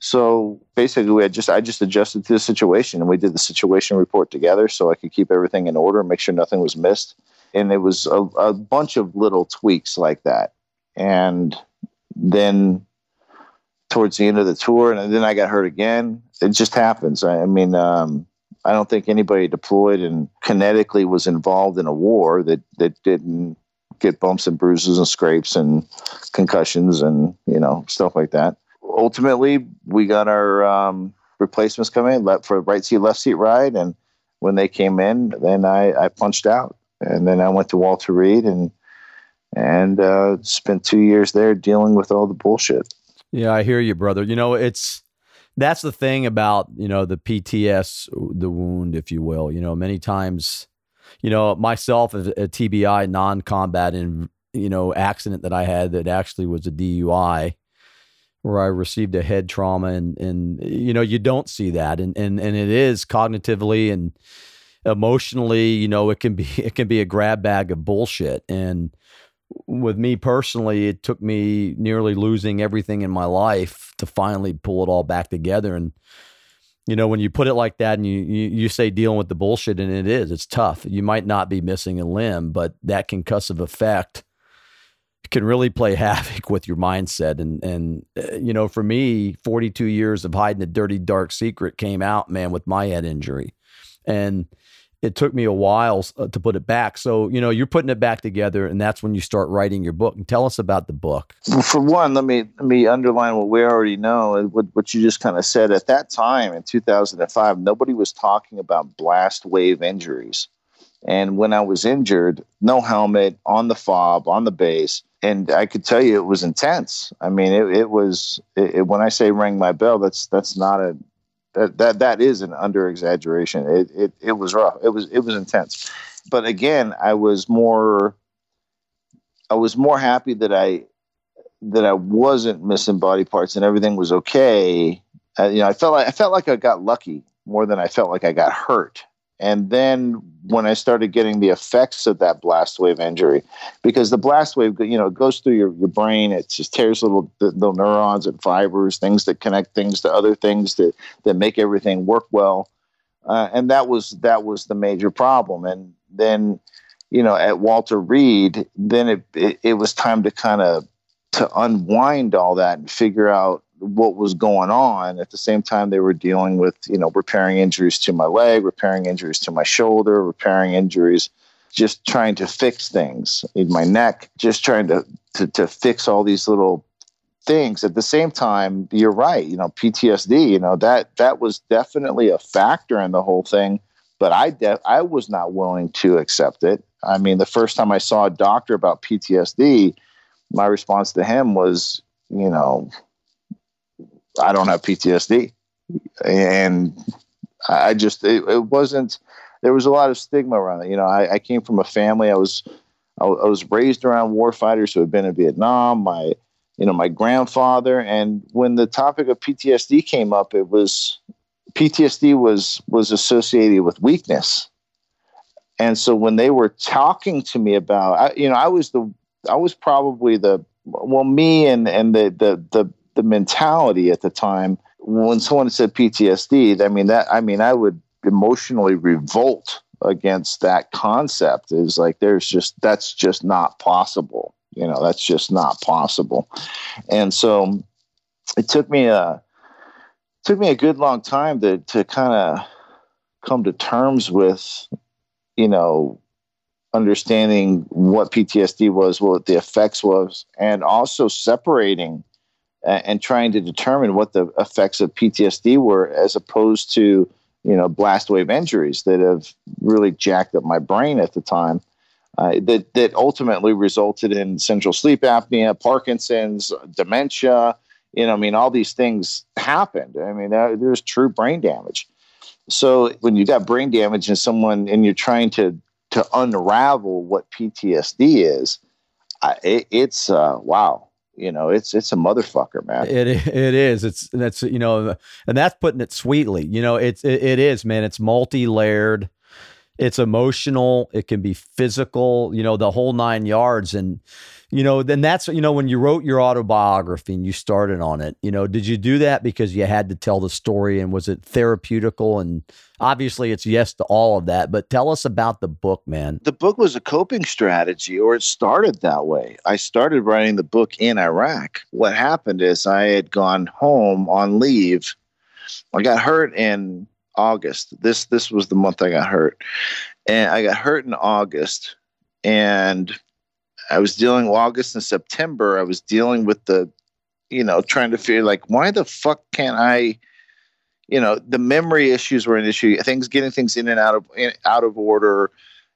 So basically, we had just I just adjusted to the situation, and we did the situation report together, so I could keep everything in order, make sure nothing was missed. And it was a, a bunch of little tweaks like that. And then towards the end of the tour, and then I got hurt again. It just happens. I, I mean, um, I don't think anybody deployed and kinetically was involved in a war that that didn't get bumps and bruises and scrapes and concussions and you know stuff like that ultimately, we got our um, replacements come in for right seat, left seat ride, and when they came in, then I, I punched out, and then I went to Walter Reed and and uh, spent two years there dealing with all the bullshit. Yeah, I hear you, brother. You know, it's that's the thing about you know the PTS, the wound, if you will. You know, many times, you know, myself a TBI non-combat and you know accident that I had that actually was a DUI where I received a head trauma and and you know you don't see that. And and and it is cognitively and emotionally you know it can be it can be a grab bag of bullshit. And with me personally it took me nearly losing everything in my life to finally pull it all back together. And you know when you put it like that and you, you you say dealing with the bullshit and it is it's tough. You might not be missing a limb but that concussive effect can really play havoc with your mindset. And and uh, you know, for me, 42 years of hiding a dirty, dark secret came out, man, with my head injury, and it took me a while uh, to put it back. So you know, you're putting it back together, and that's when you start writing your book. And tell us about the book. For one, let me let me underline what we already know and what what you just kind of said. At that time in 2005, nobody was talking about blast wave injuries. And when I was injured, no helmet, on the fob, on the base, and I could tell you it was intense. I mean, it, it was it, it, when I say ring my bell, that's that's not a that that, that is an under exaggeration. It, it it was rough. It was it was intense. But again, I was more I was more happy that I that I wasn't missing body parts and everything was okay. Uh, you know, I felt like I felt like I got lucky more than I felt like I got hurt And then when I started getting the effects of that blast wave injury, because the blast wave, you know, goes through your, your brain, it just tears little little neurons and fibers, things that connect things to other things that that make everything work well. Uh, and that was that was the major problem. And then, you know, at Walter Reed, then it it, it was time to kind of to unwind all that and figure out what was going on. At the same time, they were dealing with, you know, repairing injuries to my leg, repairing injuries to my shoulder, repairing injuries, just trying to fix things in my neck, just trying to, to, to fix all these little things. At the same time, you're right, you know, PTSD, you know, that that was definitely a factor in the whole thing. But I de- I was not willing to accept it. I mean, the first time I saw a doctor about PTSD, my response to him was, you know, I don't have PTSD. And I just, it, it, wasn't, there was a lot of stigma around it. You know, I, I came from a family, I was, I, was raised around war fighters who had been in Vietnam. My, you know, my grandfather. And when the topic of PTSD came up, it was, PTSD was, was associated with weakness. And so when they were talking to me about, I, you know, I was the, I was probably the, well, me and, and the, the, the, the mentality at the time when someone said PTSD. I mean that I mean I would emotionally revolt against that concept. Is like there's just that's just not possible. You know that's just not possible. And so it took me a took me a good long time to to kind of come to terms with you know understanding what PTSD was, what the effects was, and also separating and trying to determine what the effects of PTSD were, as opposed to you know blast wave injuries that have really jacked up my brain at the time. Uh, that that ultimately resulted in central sleep apnea, Parkinson's, dementia. You know, I mean, all these things happened. I mean, there's true brain damage. So when you got brain damage in someone and you're trying to to unravel what PTSD is, it, it's uh, wow you know it's it's a motherfucker man. It it is. It's that's you know and that's putting it sweetly. You know it's it, it is man. It's multi-layered. It's emotional. It can be physical you know the whole nine yards. And you know, then that's, you know, when you wrote your autobiography and you started on it, you know, did you do that because you had to tell the story and was it therapeutical? And obviously it's yes to all of that, but tell us about the book, man. The book was a coping strategy, or it started that way. I started writing the book in Iraq. What happened is I had gone home on leave. I got hurt in August. This this was the month I got hurt. And I got hurt in August and I was dealing August and September. I was dealing with the, you know, trying to figure like why the fuck can't I, you know, the memory issues were an issue. Things getting things in and out of in, out of order,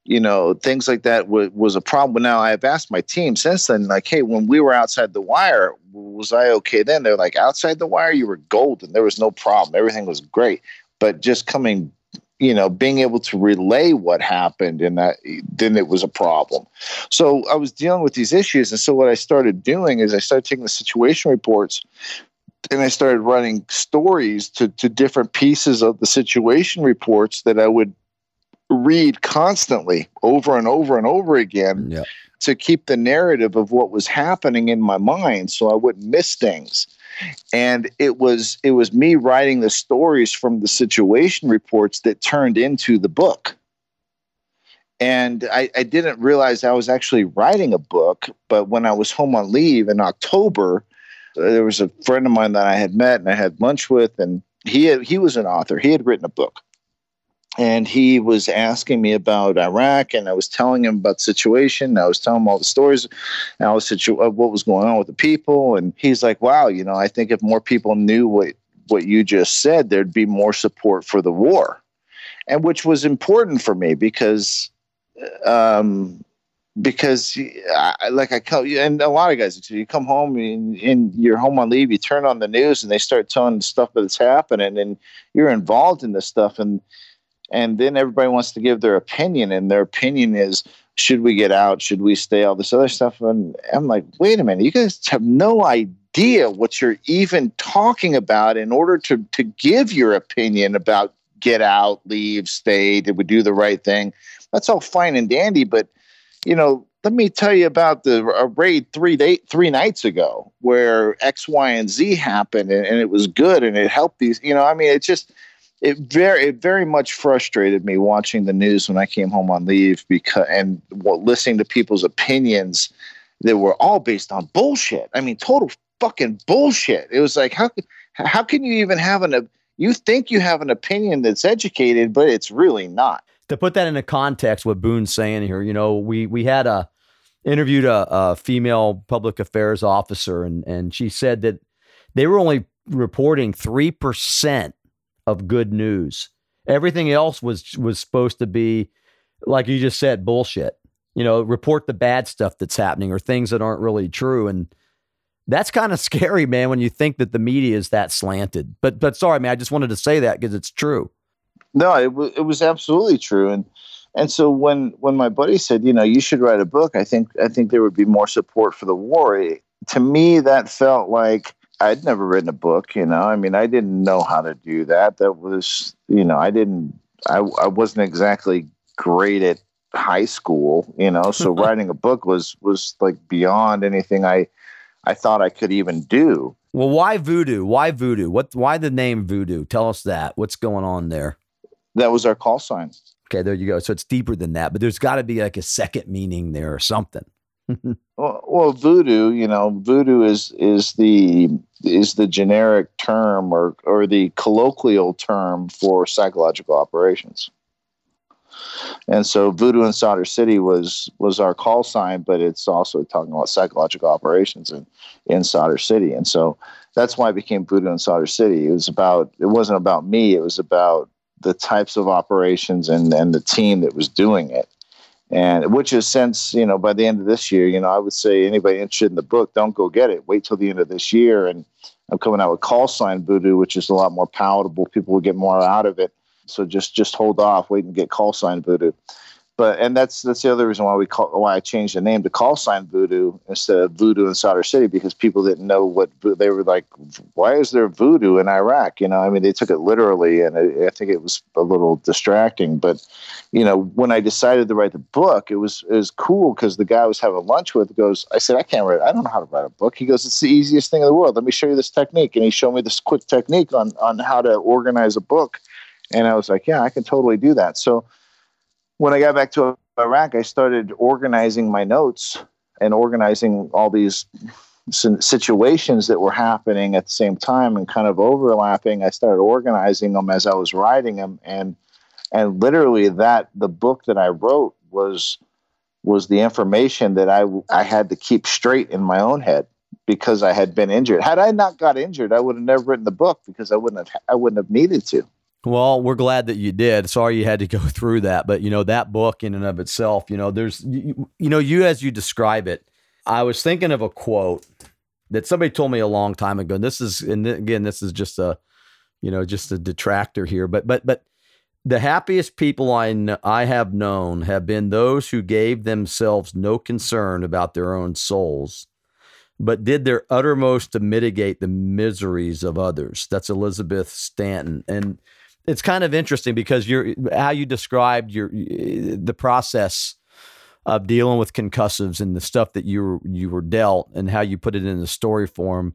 you know, things like that w- was a problem. Now I've asked my team since then, like, hey, when we were outside the wire, was I okay then? They're like, outside the wire, you were golden. There was no problem. Everything was great. But just coming you know, being able to relay what happened and that then it was a problem. So I was dealing with these issues. And so what I started doing is I started taking the situation reports and I started writing stories to, to different pieces of the situation reports that I would read constantly over and over and over again yeah. to keep the narrative of what was happening in my mind so I wouldn't miss things and it was it was me writing the stories from the situation reports that turned into the book. And I, I didn't realize i was actually writing a book but when i was home on leave in october there was a friend of mine that i had met and i had lunch with and he had, he was an author. He had written a book and he was asking me about Iraq, and I was telling him about the situation. I was telling him all the stories, and all the situ- what was going on with the people. And he's like, "Wow, you know, I think if more people knew what what you just said, there'd be more support for the war," and which was important for me because, um, because I, like I come and a lot of guys, you come home and, and you're home on leave, you turn on the news, and they start telling the stuff that's happening, and you're involved in this stuff, and and then everybody wants to give their opinion and their opinion is should we get out should we stay all this other stuff and i'm like wait a minute you guys have no idea what you're even talking about in order to to give your opinion about get out, leave, stay, did we do the right thing? That's all fine and dandy, but you know, let me tell you about the raid three day, three nights ago where X, Y, and Z happened, and, and it was good, and it helped these. You know, I mean, it just it very it very much frustrated me watching the news when I came home on leave because and listening to people's opinions that were all based on bullshit. I mean, total fucking bullshit. It was like how how can you even have an you think you have an opinion that's educated, but it's really not. To put that into context, what Boone's saying here, you know, we we had a interviewed a, a female public affairs officer, and and she said that they were only reporting three percent of good news. Everything else was was supposed to be, like you just said, bullshit. You know, report the bad stuff that's happening or things that aren't really true. And that's kind of scary, man, when you think that the media is that slanted. But but sorry, man, I just wanted to say that because it's true. No, it was it was absolutely true. And and so when when my buddy said, you know, you should write a book, I think I think there would be more support for the war. It, to me, that felt like I'd never written a book, you know. I mean, I didn't know how to do that. That was, you know, I didn't. I I wasn't exactly great at high school, you know. So writing a book was was like beyond anything I I thought I could even do. Well, why voodoo? Why voodoo? What? Why the name voodoo? Tell us that. What's going on there? That was our call sign. Okay, there you go. So it's deeper than that, but there's got to be like a second meaning there or something. well, well, voodoo, you know, voodoo is is the is the generic term or or the colloquial term for psychological operations. And so Voodoo in Sadr City was was our call sign, but it's also talking about psychological operations in, in Sadr City. And so that's why it became Voodoo in Sadr City. It was about it wasn't about me, it was about the types of operations and, and the team that was doing it and which is since you know by the end of this year you know i would say anybody interested in the book don't go get it. Wait till the end of this year. And i'm coming out with call sign voodoo which is a lot more palatable. People will get more out of it. So just just hold off. Wait and get call sign voodoo but and that's that's the other reason why we call why I changed the name to call sign voodoo instead of voodoo in Sadr City because people didn't know what they were like. Why is there voodoo in Iraq? You know, I mean, they took it literally, and I, I think it was a little distracting. But you know, when I decided to write the book, it was it was cool because the guy I was having lunch with goes, I said, I can't write. I don't know how to write a book. He goes, It's the easiest thing in the world. Let me show you this technique, and he showed me this quick technique on on how to organize a book. And I was like, yeah, I can totally do that. So when I got back to Iraq, I started organizing my notes and organizing all these situations that were happening at the same time and kind of overlapping. I started organizing them as I was writing them, and and literally that the book that I wrote was was the information that I I had to keep straight in my own head because I had been injured. Had I not got injured, I would have never written the book because I wouldn't have I wouldn't have needed to. Well, we're glad that you did. Sorry you had to go through that, but you know that book in and of itself, you know, there's you, you know you as you describe it. I was thinking of a quote that somebody told me a long time ago. And this is and again this is just a you know just a detractor here, but but but the happiest people I know, I have known have been those who gave themselves no concern about their own souls, but did their uttermost to mitigate the miseries of others. That's Elizabeth Stanton. And it's kind of interesting because you're how you described your the process of dealing with concussives and the stuff that you were, you were dealt and how you put it in the story form.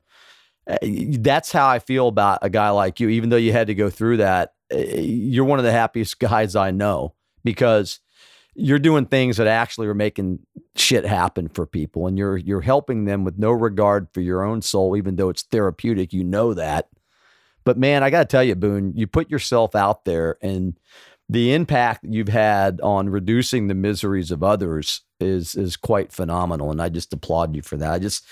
Eh, that's how I feel about a guy like you. Even though you had to go through that, eh, you're one of the happiest guys I know because you're doing things that actually are making shit happen for people, and you're you're helping them with no regard for your own soul, even though it's therapeutic. You know that but man, I got to tell you, Boone, you put yourself out there and the impact you've had on reducing the miseries of others is is quite phenomenal and I just applaud you for that. I just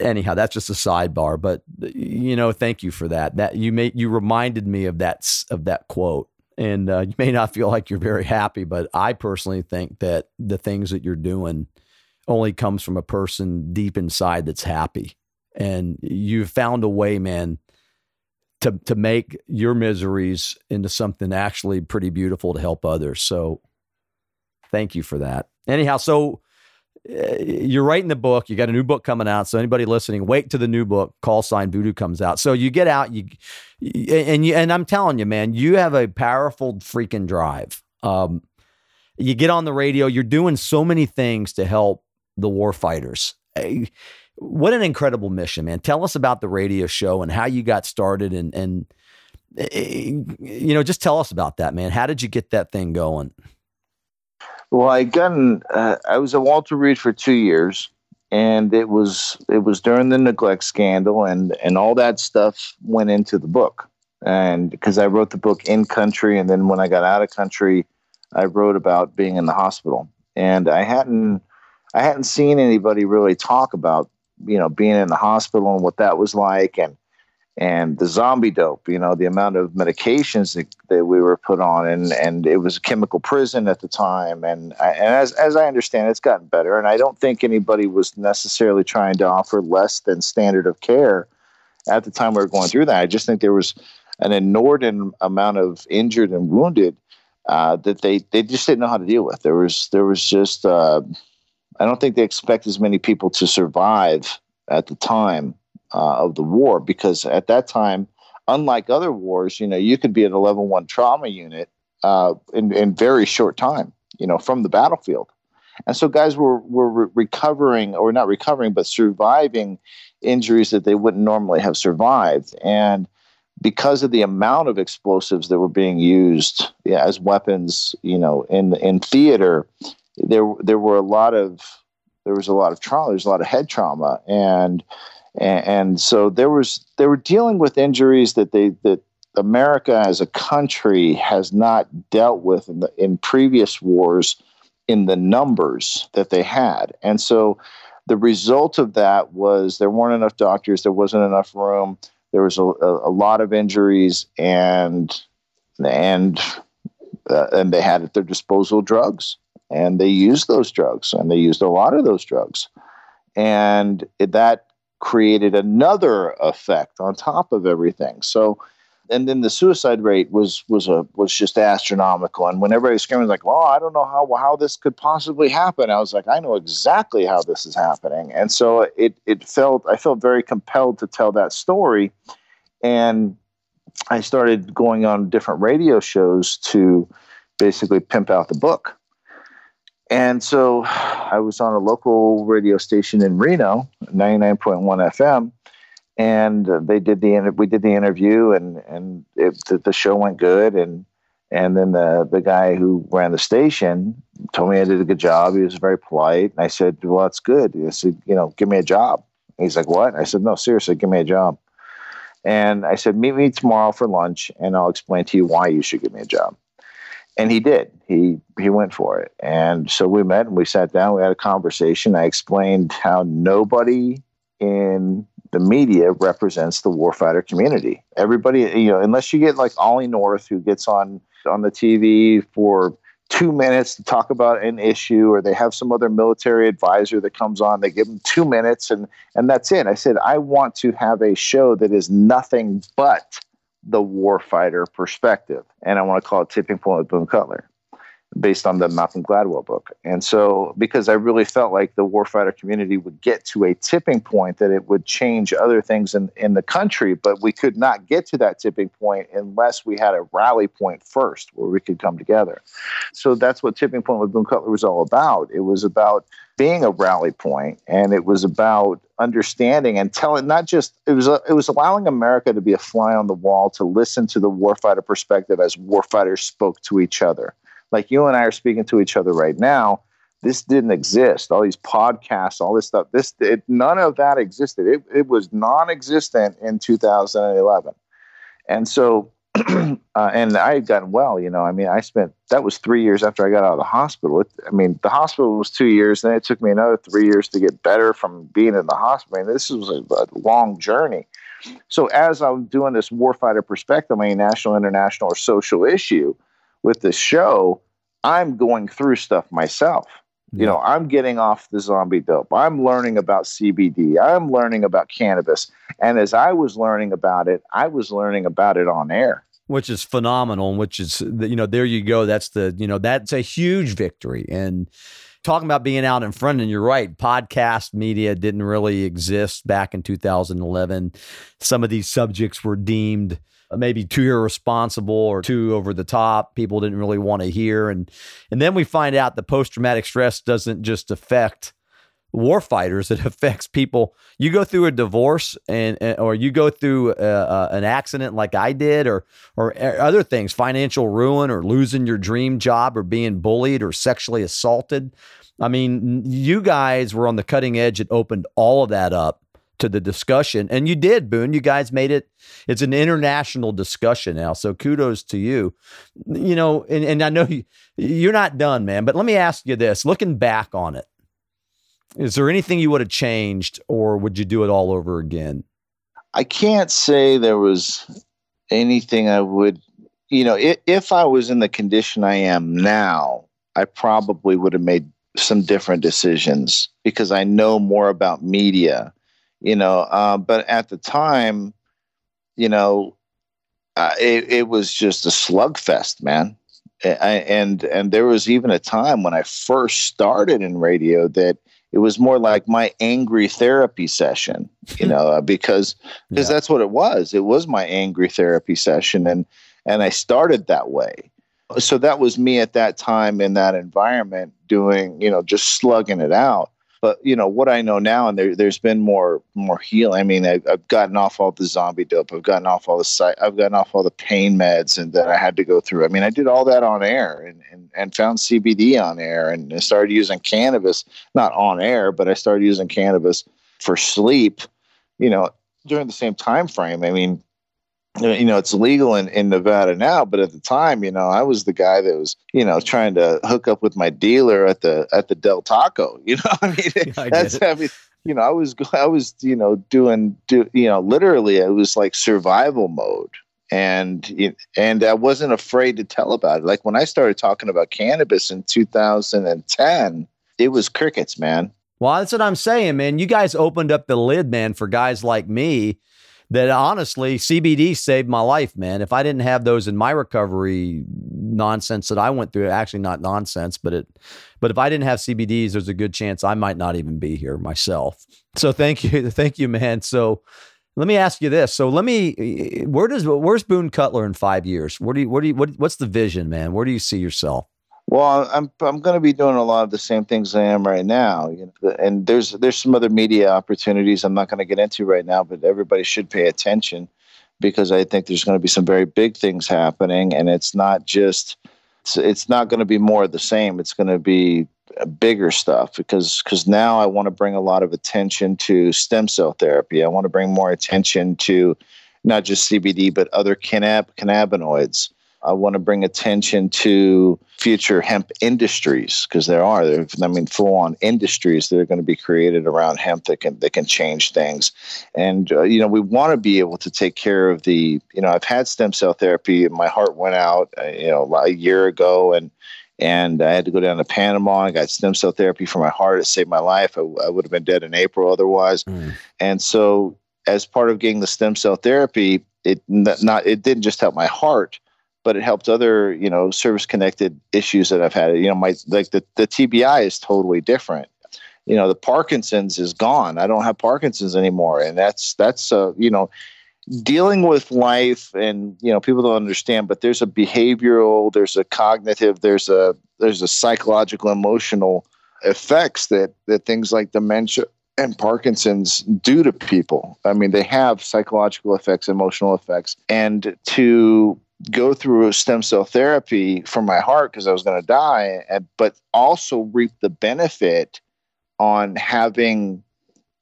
anyhow, that's just a sidebar, but you know, thank you for that. That you made you reminded me of that of that quote. And uh, you may not feel like you're very happy, but I personally think that the things that you're doing only comes from a person deep inside that's happy. And you've found a way, man, to to make your miseries into something actually pretty beautiful to help others. So thank you for that. Anyhow, so uh, you're writing the book. You got a new book coming out. So anybody listening, wait to the new book, Call Sign Voodoo, comes out. So you get out, you and you and I'm telling you, man, you have a powerful freaking drive. Um, you get on the radio. You're doing so many things to help the war fighters. What an incredible mission, man! Tell us about the radio show and how you got started, and and you know, just tell us about that, man. How did you get that thing going? Well, I got in, uh, I was at Walter Reed for two years, and it was it was during the neglect scandal, and and all that stuff went into the book, and because I wrote the book in country, and then when I got out of country, I wrote about being in the hospital, and I hadn't I hadn't seen anybody really talk about you know being in the hospital and what that was like, and and the zombie dope, you know, the amount of medications that, that we were put on, and and it was a chemical prison at the time, and and as as I understand, it's gotten better, and I don't think anybody was necessarily trying to offer less than standard of care at the time we were going through that. I just think there was an inordinate amount of injured and wounded uh, that they they just didn't know how to deal with. There was there was just uh, I don't think they expect as many people to survive at the time uh, of the war because at that time, unlike other wars, you know, you could be at a level one trauma unit uh, in, in very short time, you know, from the battlefield. And so guys were, were re- recovering or not recovering, but surviving injuries that they wouldn't normally have survived. And because of the amount of explosives that were being used yeah, as weapons, you know, in in theater, there there were a lot of there was a lot of trauma. There's a lot of head trauma, and and, so there was they were dealing with injuries that they that America as a country has not dealt with in the in previous wars in the numbers that they had. And so the result of that was there weren't enough doctors, there wasn't enough room, there was a, a, a lot of injuries, and and uh, and they had at their disposal drugs, and they used those drugs, and they used a lot of those drugs, and that created another effect on top of everything. So, and then the suicide rate was was a was just astronomical. And when everybody was screaming like, well I don't know how how this could possibly happen," I was like, "I know exactly how this is happening." And so it it felt I felt very compelled to tell that story, and I started going on different radio shows to basically pimp out the book. And so I was on a local radio station in Reno, 99.1 FM, and they did the we did the interview and and it, the, show went good and and then the the guy who ran the station told me I did a good job. He was very polite. And I said, "Well, that's good." He said, "You know, give me a job." He's like, "What?" I said, "No, seriously, give me a job." And I said, "Meet me tomorrow for lunch, and I'll explain to you why you should give me a job." And he did. He he went for it, and so we met and we sat down. We had a conversation. I explained how nobody in the media represents the warfighter community. Everybody, you know, unless you get like Ollie North, who gets on on the TV for two minutes to talk about an issue, or they have some other military advisor that comes on. They give them two minutes, and and that's it. I said I want to have a show that is nothing but the warfighter perspective. And I want to call it Tipping Point with Boone Cutler, based on the Malcolm Gladwell book. And so, because I really felt like the warfighter community would get to a tipping point that it would change other things in, in the country, but we could not get to that tipping point unless we had a rally point first where we could come together. So that's what Tipping Point with Boone Cutler was all about. It was about being a rally point, and it was about understanding and telling not just it was a, it was allowing America to be a fly on the wall to listen to the warfighter perspective as warfighters spoke to each other. Like you and I are speaking to each other right now. This didn't exist. All these podcasts, all this stuff. This it, none of that existed. It, it was non-existent in 2011, and so uh, and I had gotten well. You know, I mean, I spent that was three years after I got out of the hospital. It, I mean, the hospital was two years, then it took me another three years to get better from being in the hospital. I mean, this was a, a long journey. So as I'm doing this warfighter perspective, mean, national, international, or social issue with this show, I'm going through stuff myself. You know, I'm getting off the zombie dope. I'm learning about CBD. I'm learning about cannabis. And as I was learning about it, I was learning about it on air which is phenomenal. And which is you know there you go. That's the you know that's a huge victory. And talking about being out in front, and you're right, podcast media didn't really exist back in 2011. Some of these subjects were deemed maybe too irresponsible or too over the top. People didn't really want to hear, and and then we find out that post traumatic stress doesn't just affect war fighters it affects people. You go through a divorce and, or you go through uh, uh, an accident like i did or or uh, other things financial ruin or losing your dream job or being bullied or sexually assaulted. I mean you guys were on the cutting edge it opened all of that up to the discussion and you did boone. You guys made it it's an international discussion now so kudos to you. You know and, and i know you, you're not done man but let me ask you this. Looking back on it is there anything you would have changed, or would you do it all over again? I can't say there was anything I would, you know, if, if I was in the condition I am now, I probably would have made some different decisions because I know more about media, you know. Uh, but at the time, you know, uh, it, it was just a slugfest, man. I, and and there was even a time when I first started in radio that it was more like my angry therapy session you know because because yeah. that's what it was it was my angry therapy session and and i started that way so that was me at that time in that environment doing you know just slugging it out but you know what I know now, and there, there's been more more healing. I mean, I, have gotten off all the zombie dope. I've gotten off all the site. I've gotten off all the pain meds, and that I had to go through. I mean, I did all that on air, and and, and found CBD on air, and I started using cannabis, not on air, but I started using cannabis for sleep. You know, during the same time frame. I mean, you know it's legal in, in nevada now but at the time you know i was the guy that was you know trying to hook up with my dealer at the at the del taco you know i mean I that's I mean, you know i was i was you know doing do you know literally it was like survival mode. And and i wasn't afraid to tell about it. Like when i started talking about cannabis in 2010 it was crickets man. Well that's what i'm saying man. You guys opened up the lid man for guys like me that honestly, CBD saved my life, man. If I didn't have those in my recovery nonsense that I went through, actually not nonsense, but it, but if I didn't have CBDs, there's a good chance I might not even be here myself. So thank you, thank you, man. So let me ask you this. So let me, where does where's Boone Cutler in five years? Where do you, where do you, what, what's the vision, man? Where do you see yourself? Well, I'm I'm going to be doing a lot of the same things I am right now, you know, and there's there's some other media opportunities I'm not going to get into right now, but everybody should pay attention because I think there's going to be some very big things happening, and it's not just it's, it's not going to be more of the same. It's going to be bigger stuff because because now I want to bring a lot of attention to stem cell therapy. I want to bring more attention to not just CBD but other cannab- cannabinoids. I want to bring attention to future hemp industries because there are there, I mean full on industries that are going to be created around hemp that can that can change things, and uh, you know we want to be able to take care of the you know I've had stem cell therapy my heart went out uh, you know a year ago and and I had to go down to Panama. I got stem cell therapy for my heart. It saved my life. I, I would have been dead in April otherwise. Mm. And so, as part of getting the stem cell therapy, it not it didn't just help my heart, but it helped other you know service connected issues that I've had. You know, my like the the TBI is totally different. You know, the Parkinson's is gone. I don't have Parkinson's anymore, and that's that's uh, you know dealing with life and you know people don't understand but there's a behavioral there's a cognitive there's a there's a psychological emotional effects that that things like dementia and Parkinson's do to people. I mean, they have psychological effects, emotional effects, and to go through a stem cell therapy for my heart because I was going to die, and, but also reap the benefit on having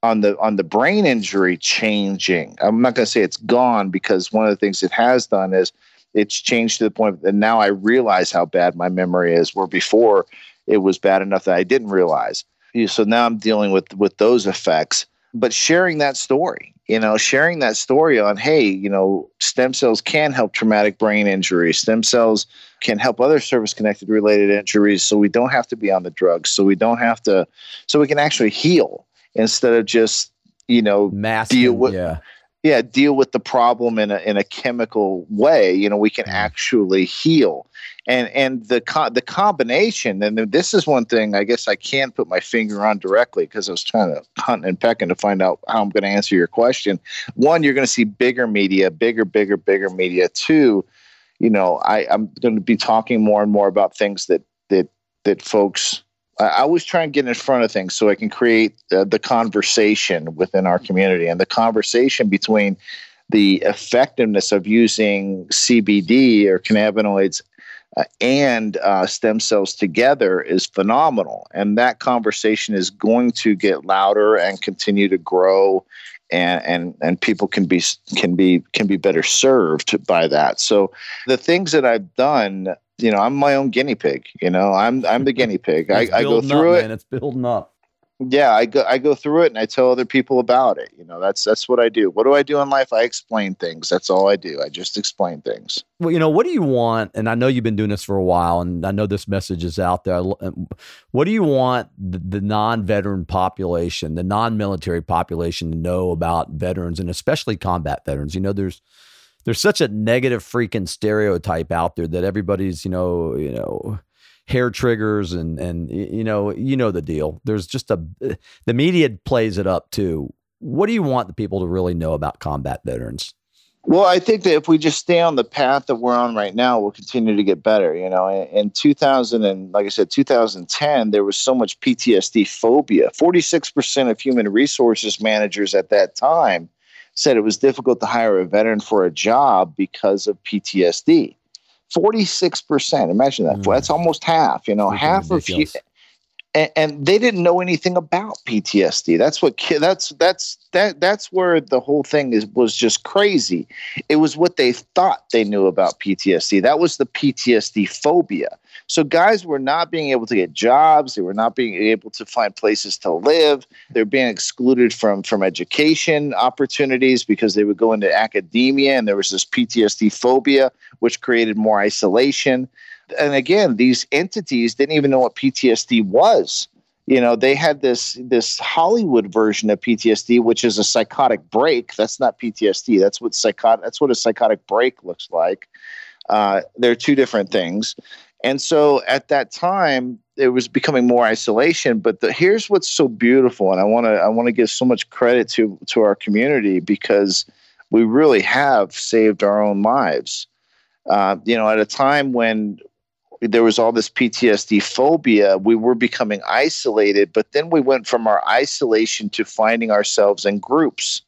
on the on the brain injury changing. I'm not going to say it's gone because one of the things it has done is it's changed to the point that now I realize how bad my memory is. Where before it was bad enough that I didn't realize. So now I'm dealing with with those effects but sharing that story you know sharing that story on hey you know stem cells can help traumatic brain injuries stem cells can help other service connected related injuries so we don't have to be on the drugs. So we don't have to so we can actually heal instead of just you know Masking, deal with yeah. yeah deal with the problem in a in a chemical way. You know we can mm. actually heal and and the co- the combination and this is one thing i guess i can't put my finger on directly because i was trying to hunt and pecking to find out how i'm going to answer your question. One you're going to see bigger media bigger bigger bigger media. Two you know i i'm going to be talking more and more about things that that that folks I always try and get in front of things so I can create uh, the conversation within our community. And the conversation between the effectiveness of using CBD or cannabinoids uh, and uh, stem cells together is phenomenal. And that conversation is going to get louder and continue to grow. And, and and people can be can be can be better served by that. So the things that I've done you know, I'm my own guinea pig. You know, I'm I'm the guinea pig. I, I, go through up, it. Man. It's building up. Yeah, I go I go through it and I tell other people about it. You know, that's that's what I do. What do I do in life? I explain things. That's all I do. I just explain things. Well, you know, what do you want? And I know you've been doing this for a while, and I know this message is out there. Um, what do you want the, the non-veteran population, the non-military population, to know about veterans and especially combat veterans? You know, there's there's such a negative freaking stereotype out there that everybody's you know you know hair triggers and and you know you know the deal. There's just a the media plays it up too. What do you want the people to really know about combat veterans? Well i think that if we just stay on the path that we're on right now we'll continue to get better you know? In 2000 and like i said 2010 there was so much ptsd phobia. 46% of human resources managers at that time said it was difficult to hire a veteran for a job because of PTSD. 46%. Imagine that. Mm. That's almost half, you know, half of you. And, and, they didn't know anything about PTSD. That's what that's that's that that's where the whole thing is was just crazy. It was what they thought they knew about PTSD. That was the PTSD phobia. So guys were not being able to get jobs. They were not being able to find places to live. They're being excluded from from education opportunities because they would go into academia, and there was this PTSD phobia, which created more isolation. And again, these entities didn't even know what PTSD was you know they had this this hollywood version of ptsd which is a psychotic break that's not ptsd that's what psychotic that's what a psychotic break looks like uh, they're two different things and so at that time, it was becoming more isolation. But the, here's what's so beautiful, and I want to I want to give so much credit to to our community because we really have saved our own lives. Uh, you know, at a time when there was all this PTSD phobia, we were becoming isolated. But then we went from our isolation to finding ourselves in groups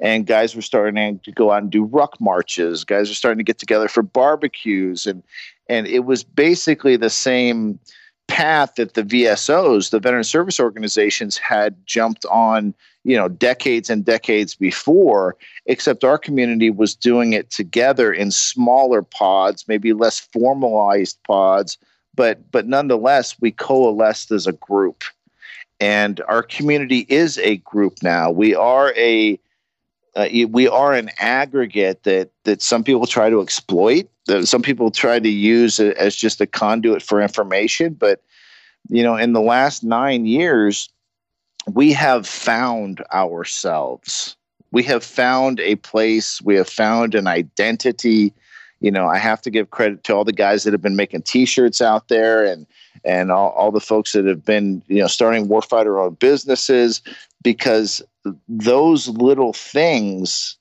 and guys were starting to go out and do ruck marches. Guys were starting to get together for barbecues, and and it was basically the same path that the VSOs, the veteran service organizations, had jumped on, you know, decades and decades before, except our community was doing it together in smaller pods, maybe less formalized pods, but but nonetheless, we coalesced as a group. And our community is a group now. We are a uh, we are an aggregate that that some people try to exploit. That some people try to use as just a conduit for information. But you know, in the last nine years, we have found ourselves. We have found a place. We have found an identity. You know, I have to give credit to all the guys that have been making T-shirts out there, and and all, all the folks that have been you know starting warfighter owned businesses because those little things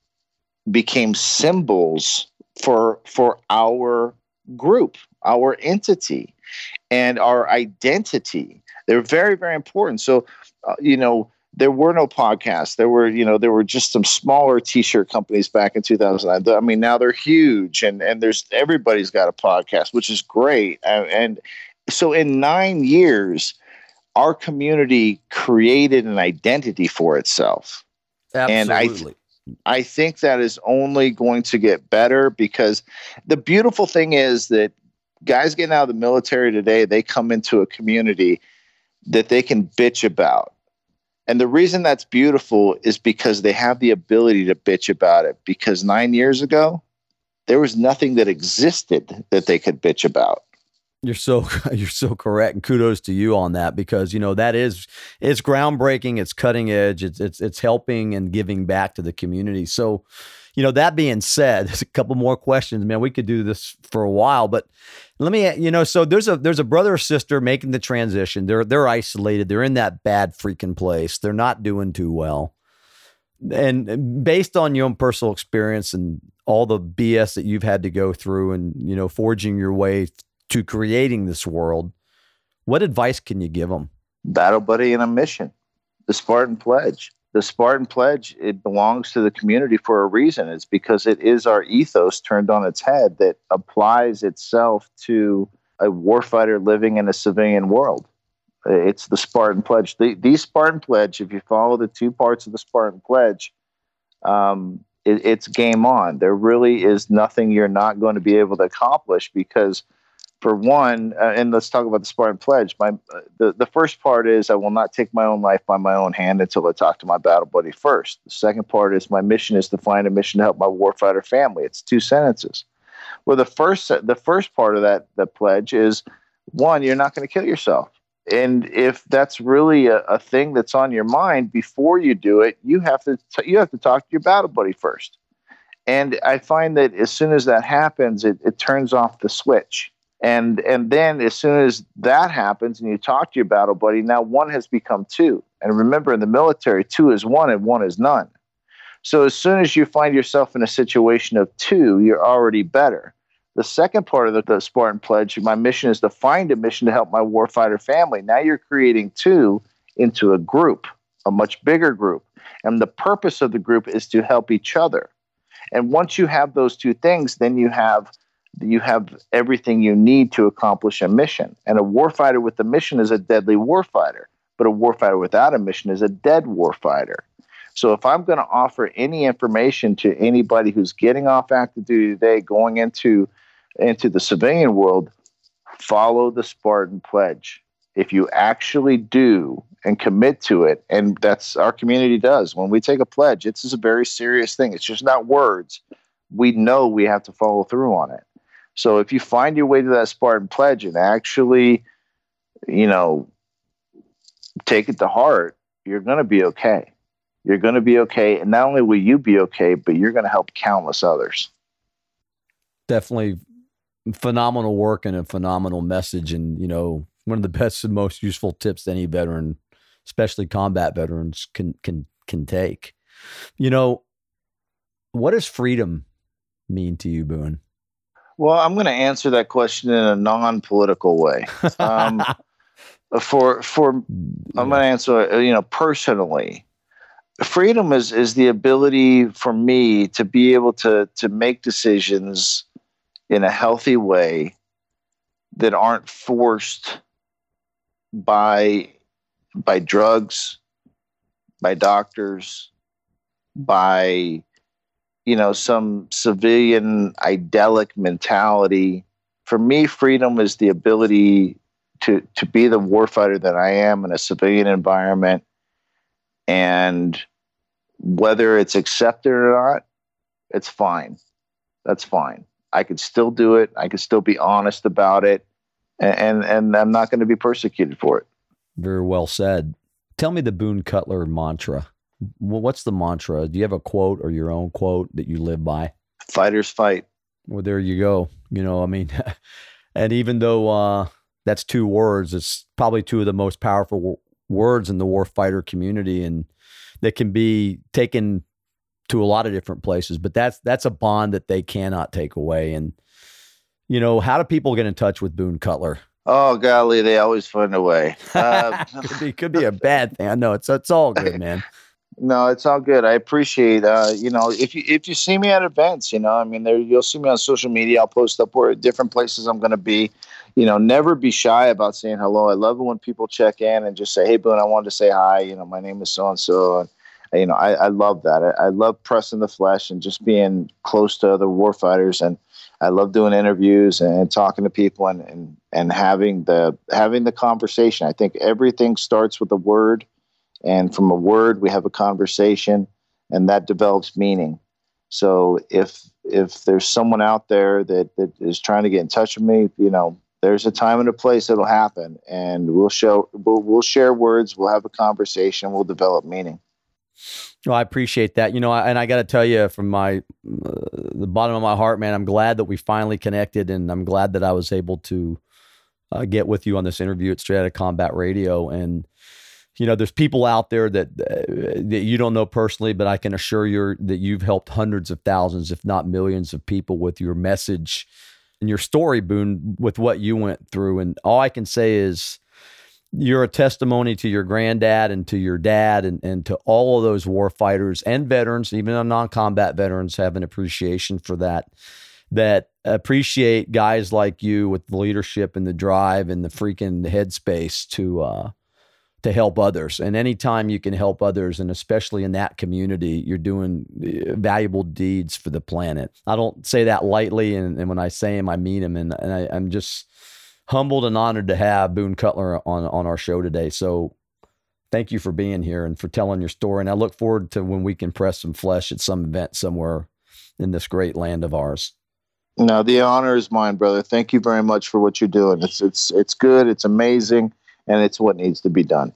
became symbols for for our group our entity and our identity. They're very very important. So uh, you know there were no podcasts. There were you know there were just some smaller t-shirt companies back in 2009 i mean now they're huge and and there's everybody's got a podcast which is great. And, and so in 9 years our community created an identity for itself. Absolutely. And I, th- I think that is only going to get better because the beautiful thing is that guys getting out of the military today, they come into a community that they can bitch about. And the reason that's beautiful is because they have the ability to bitch about it. Because nine years ago, there was nothing that existed that they could bitch about. You're so you're so correct, and kudos to you on that because you know that is it's groundbreaking, it's cutting edge, it's it's it's helping and giving back to the community. So, you know that being said, there's a couple more questions, man. We could do this for a while, but let me you know. So there's a there's a brother or sister making the transition. They're they're isolated. They're in that bad freaking place. They're not doing too well. And based on your own personal experience and all the BS that you've had to go through, and you know forging your way to creating this world, what advice can you give them? Battle buddy and a mission. The Spartan Pledge. The Spartan Pledge, it belongs to the community for a reason. It's because it is our ethos turned on its head that applies itself to a warfighter living in a civilian world. It's the Spartan Pledge. The, the Spartan Pledge, if you follow the two parts of the Spartan Pledge, um, it, it's game on. There really is nothing you're not going to be able to accomplish because – for one, uh, and let's talk about the Spartan Pledge. My uh, the the first part is I will not take my own life by my own hand until I talk to my battle buddy first. The second part is my mission is to find a mission to help my warfighter family. It's two sentences. Well, the first the first part of that the pledge is one, you're not going to kill yourself. And if that's really a, a thing that's on your mind before you do it, you have to t- you have to talk to your battle buddy first. And I find that as soon as that happens, it, it turns off the switch and and then as soon as that happens and you talk to your battle buddy now one has become two. And remember in the military two is one and one is none. So as soon as you find yourself in a situation of two you're already better. The second part of the, the spartan pledge my mission is to find a mission to help my warfighter family. Now you're creating two into a group a much bigger group. And the purpose of the group is to help each other. And once you have those two things then you have you have everything you need to accomplish a mission. And a warfighter with a mission is a deadly warfighter, but a warfighter without a mission is a dead warfighter. So if I'm going to offer any information to anybody who's getting off active duty today, going into into the civilian world, follow the Spartan pledge. If you actually do and commit to it, and that's our community does. When we take a pledge, it's a very serious thing. It's just not words. We know we have to follow through on it. So if you find your way to that Spartan pledge and actually, you know, take it to heart, you're going to be okay. You're going to be okay. And not only will you be okay, but you're going to help countless others. Definitely phenomenal work and a phenomenal message. And, you know, one of the best and most useful tips any veteran, especially combat veterans, can, can, can take. You know, what does freedom mean to you, Boone? Well, I'm going to answer that question in a non-political way. Um, for for I'm going to answer uh, you know personally. Freedom is is the ability for me to be able to to make decisions in a healthy way that aren't forced by by drugs, by doctors, by you know some civilian idyllic mentality. For me freedom is the ability to to be the warfighter that i am in a civilian environment. And whether it's accepted or not it's fine. That's fine. I could still do it. I could still be honest about it. And and, and i'm not going to be persecuted for it. Very well said. Tell me the boone cutler mantra what's the mantra? Do you have a quote or your own quote that you live by? Fighters fight. Well, there you go. You know, I mean, and even though uh, that's two words, it's probably two of the most powerful w- words in the warfighter community, and that can be taken to a lot of different places. But that's that's a bond that they cannot take away. And you know, how do people get in touch with Boone Cutler? Oh golly, they always find a way. Uh, could, be, could be a bad thing. I know it's it's all good, man. No, it's all good. I appreciate. Uh, you know, if you if you see me at events, you know, I mean, there you'll see me on social media. I'll post up where different places I'm going to be. You know, never be shy about saying hello. I love it when people check in and just say, "Hey, Boone, I wanted to say hi." You know, my name is so and so, and you know, I, I love that. I, I love pressing the flesh and just being close to other warfighters, and I love doing interviews and talking to people and and and having the having the conversation. I think everything starts with a word and from a word we have a conversation and that develops meaning so if if there's someone out there that that is trying to get in touch with me you know there's a time and a place that'll happen, and we'll show we'll, we'll share words, we'll have a conversation, we'll develop meaning. Well, I appreciate that. You know, and I got to tell you from my uh, the bottom of my heart, man, I'm glad that we finally connected, and I'm glad that I was able to uh, get with you on this interview at Straight Outta Combat Radio. And you know, there's people out there that uh, that you don't know personally, but I can assure you that you've helped hundreds of thousands, if not millions, of people with your message and your story, Boone, with what you went through. And all I can say is you're a testimony to your granddad and to your dad and, and to all of those war fighters and veterans, even non-combat veterans have an appreciation for that, that appreciate guys like you with the leadership and the drive and the freaking headspace to uh, to help others. And anytime you can help others, and especially in that community, you're doing uh, valuable deeds for the planet. I don't say that lightly, and, and when I say him, I mean him. And, and I, I'm just humbled and honored to have Boone Cutler on on our show today. So thank you for being here and for telling your story. And I look forward to when we can press some flesh at some event somewhere in this great land of ours. No, the honor is mine, brother. Thank you very much for what you're doing. It's it's it's good. It's amazing, and it's what needs to be done.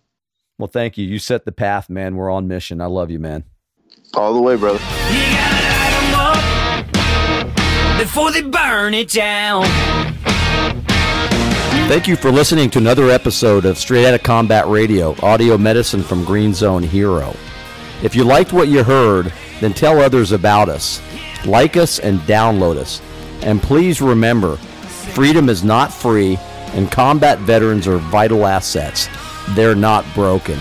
Well, thank you. You set the path, man. We're on mission. I love you, man. All the way, brother. before they burn it down. Thank you for listening to another episode of Straight Outta Combat Radio, audio medicine from Green Zone Hero. If you liked what you heard, then tell others about us. Like us and download us. And please remember, freedom is not free, and combat veterans are vital assets. They're not broken.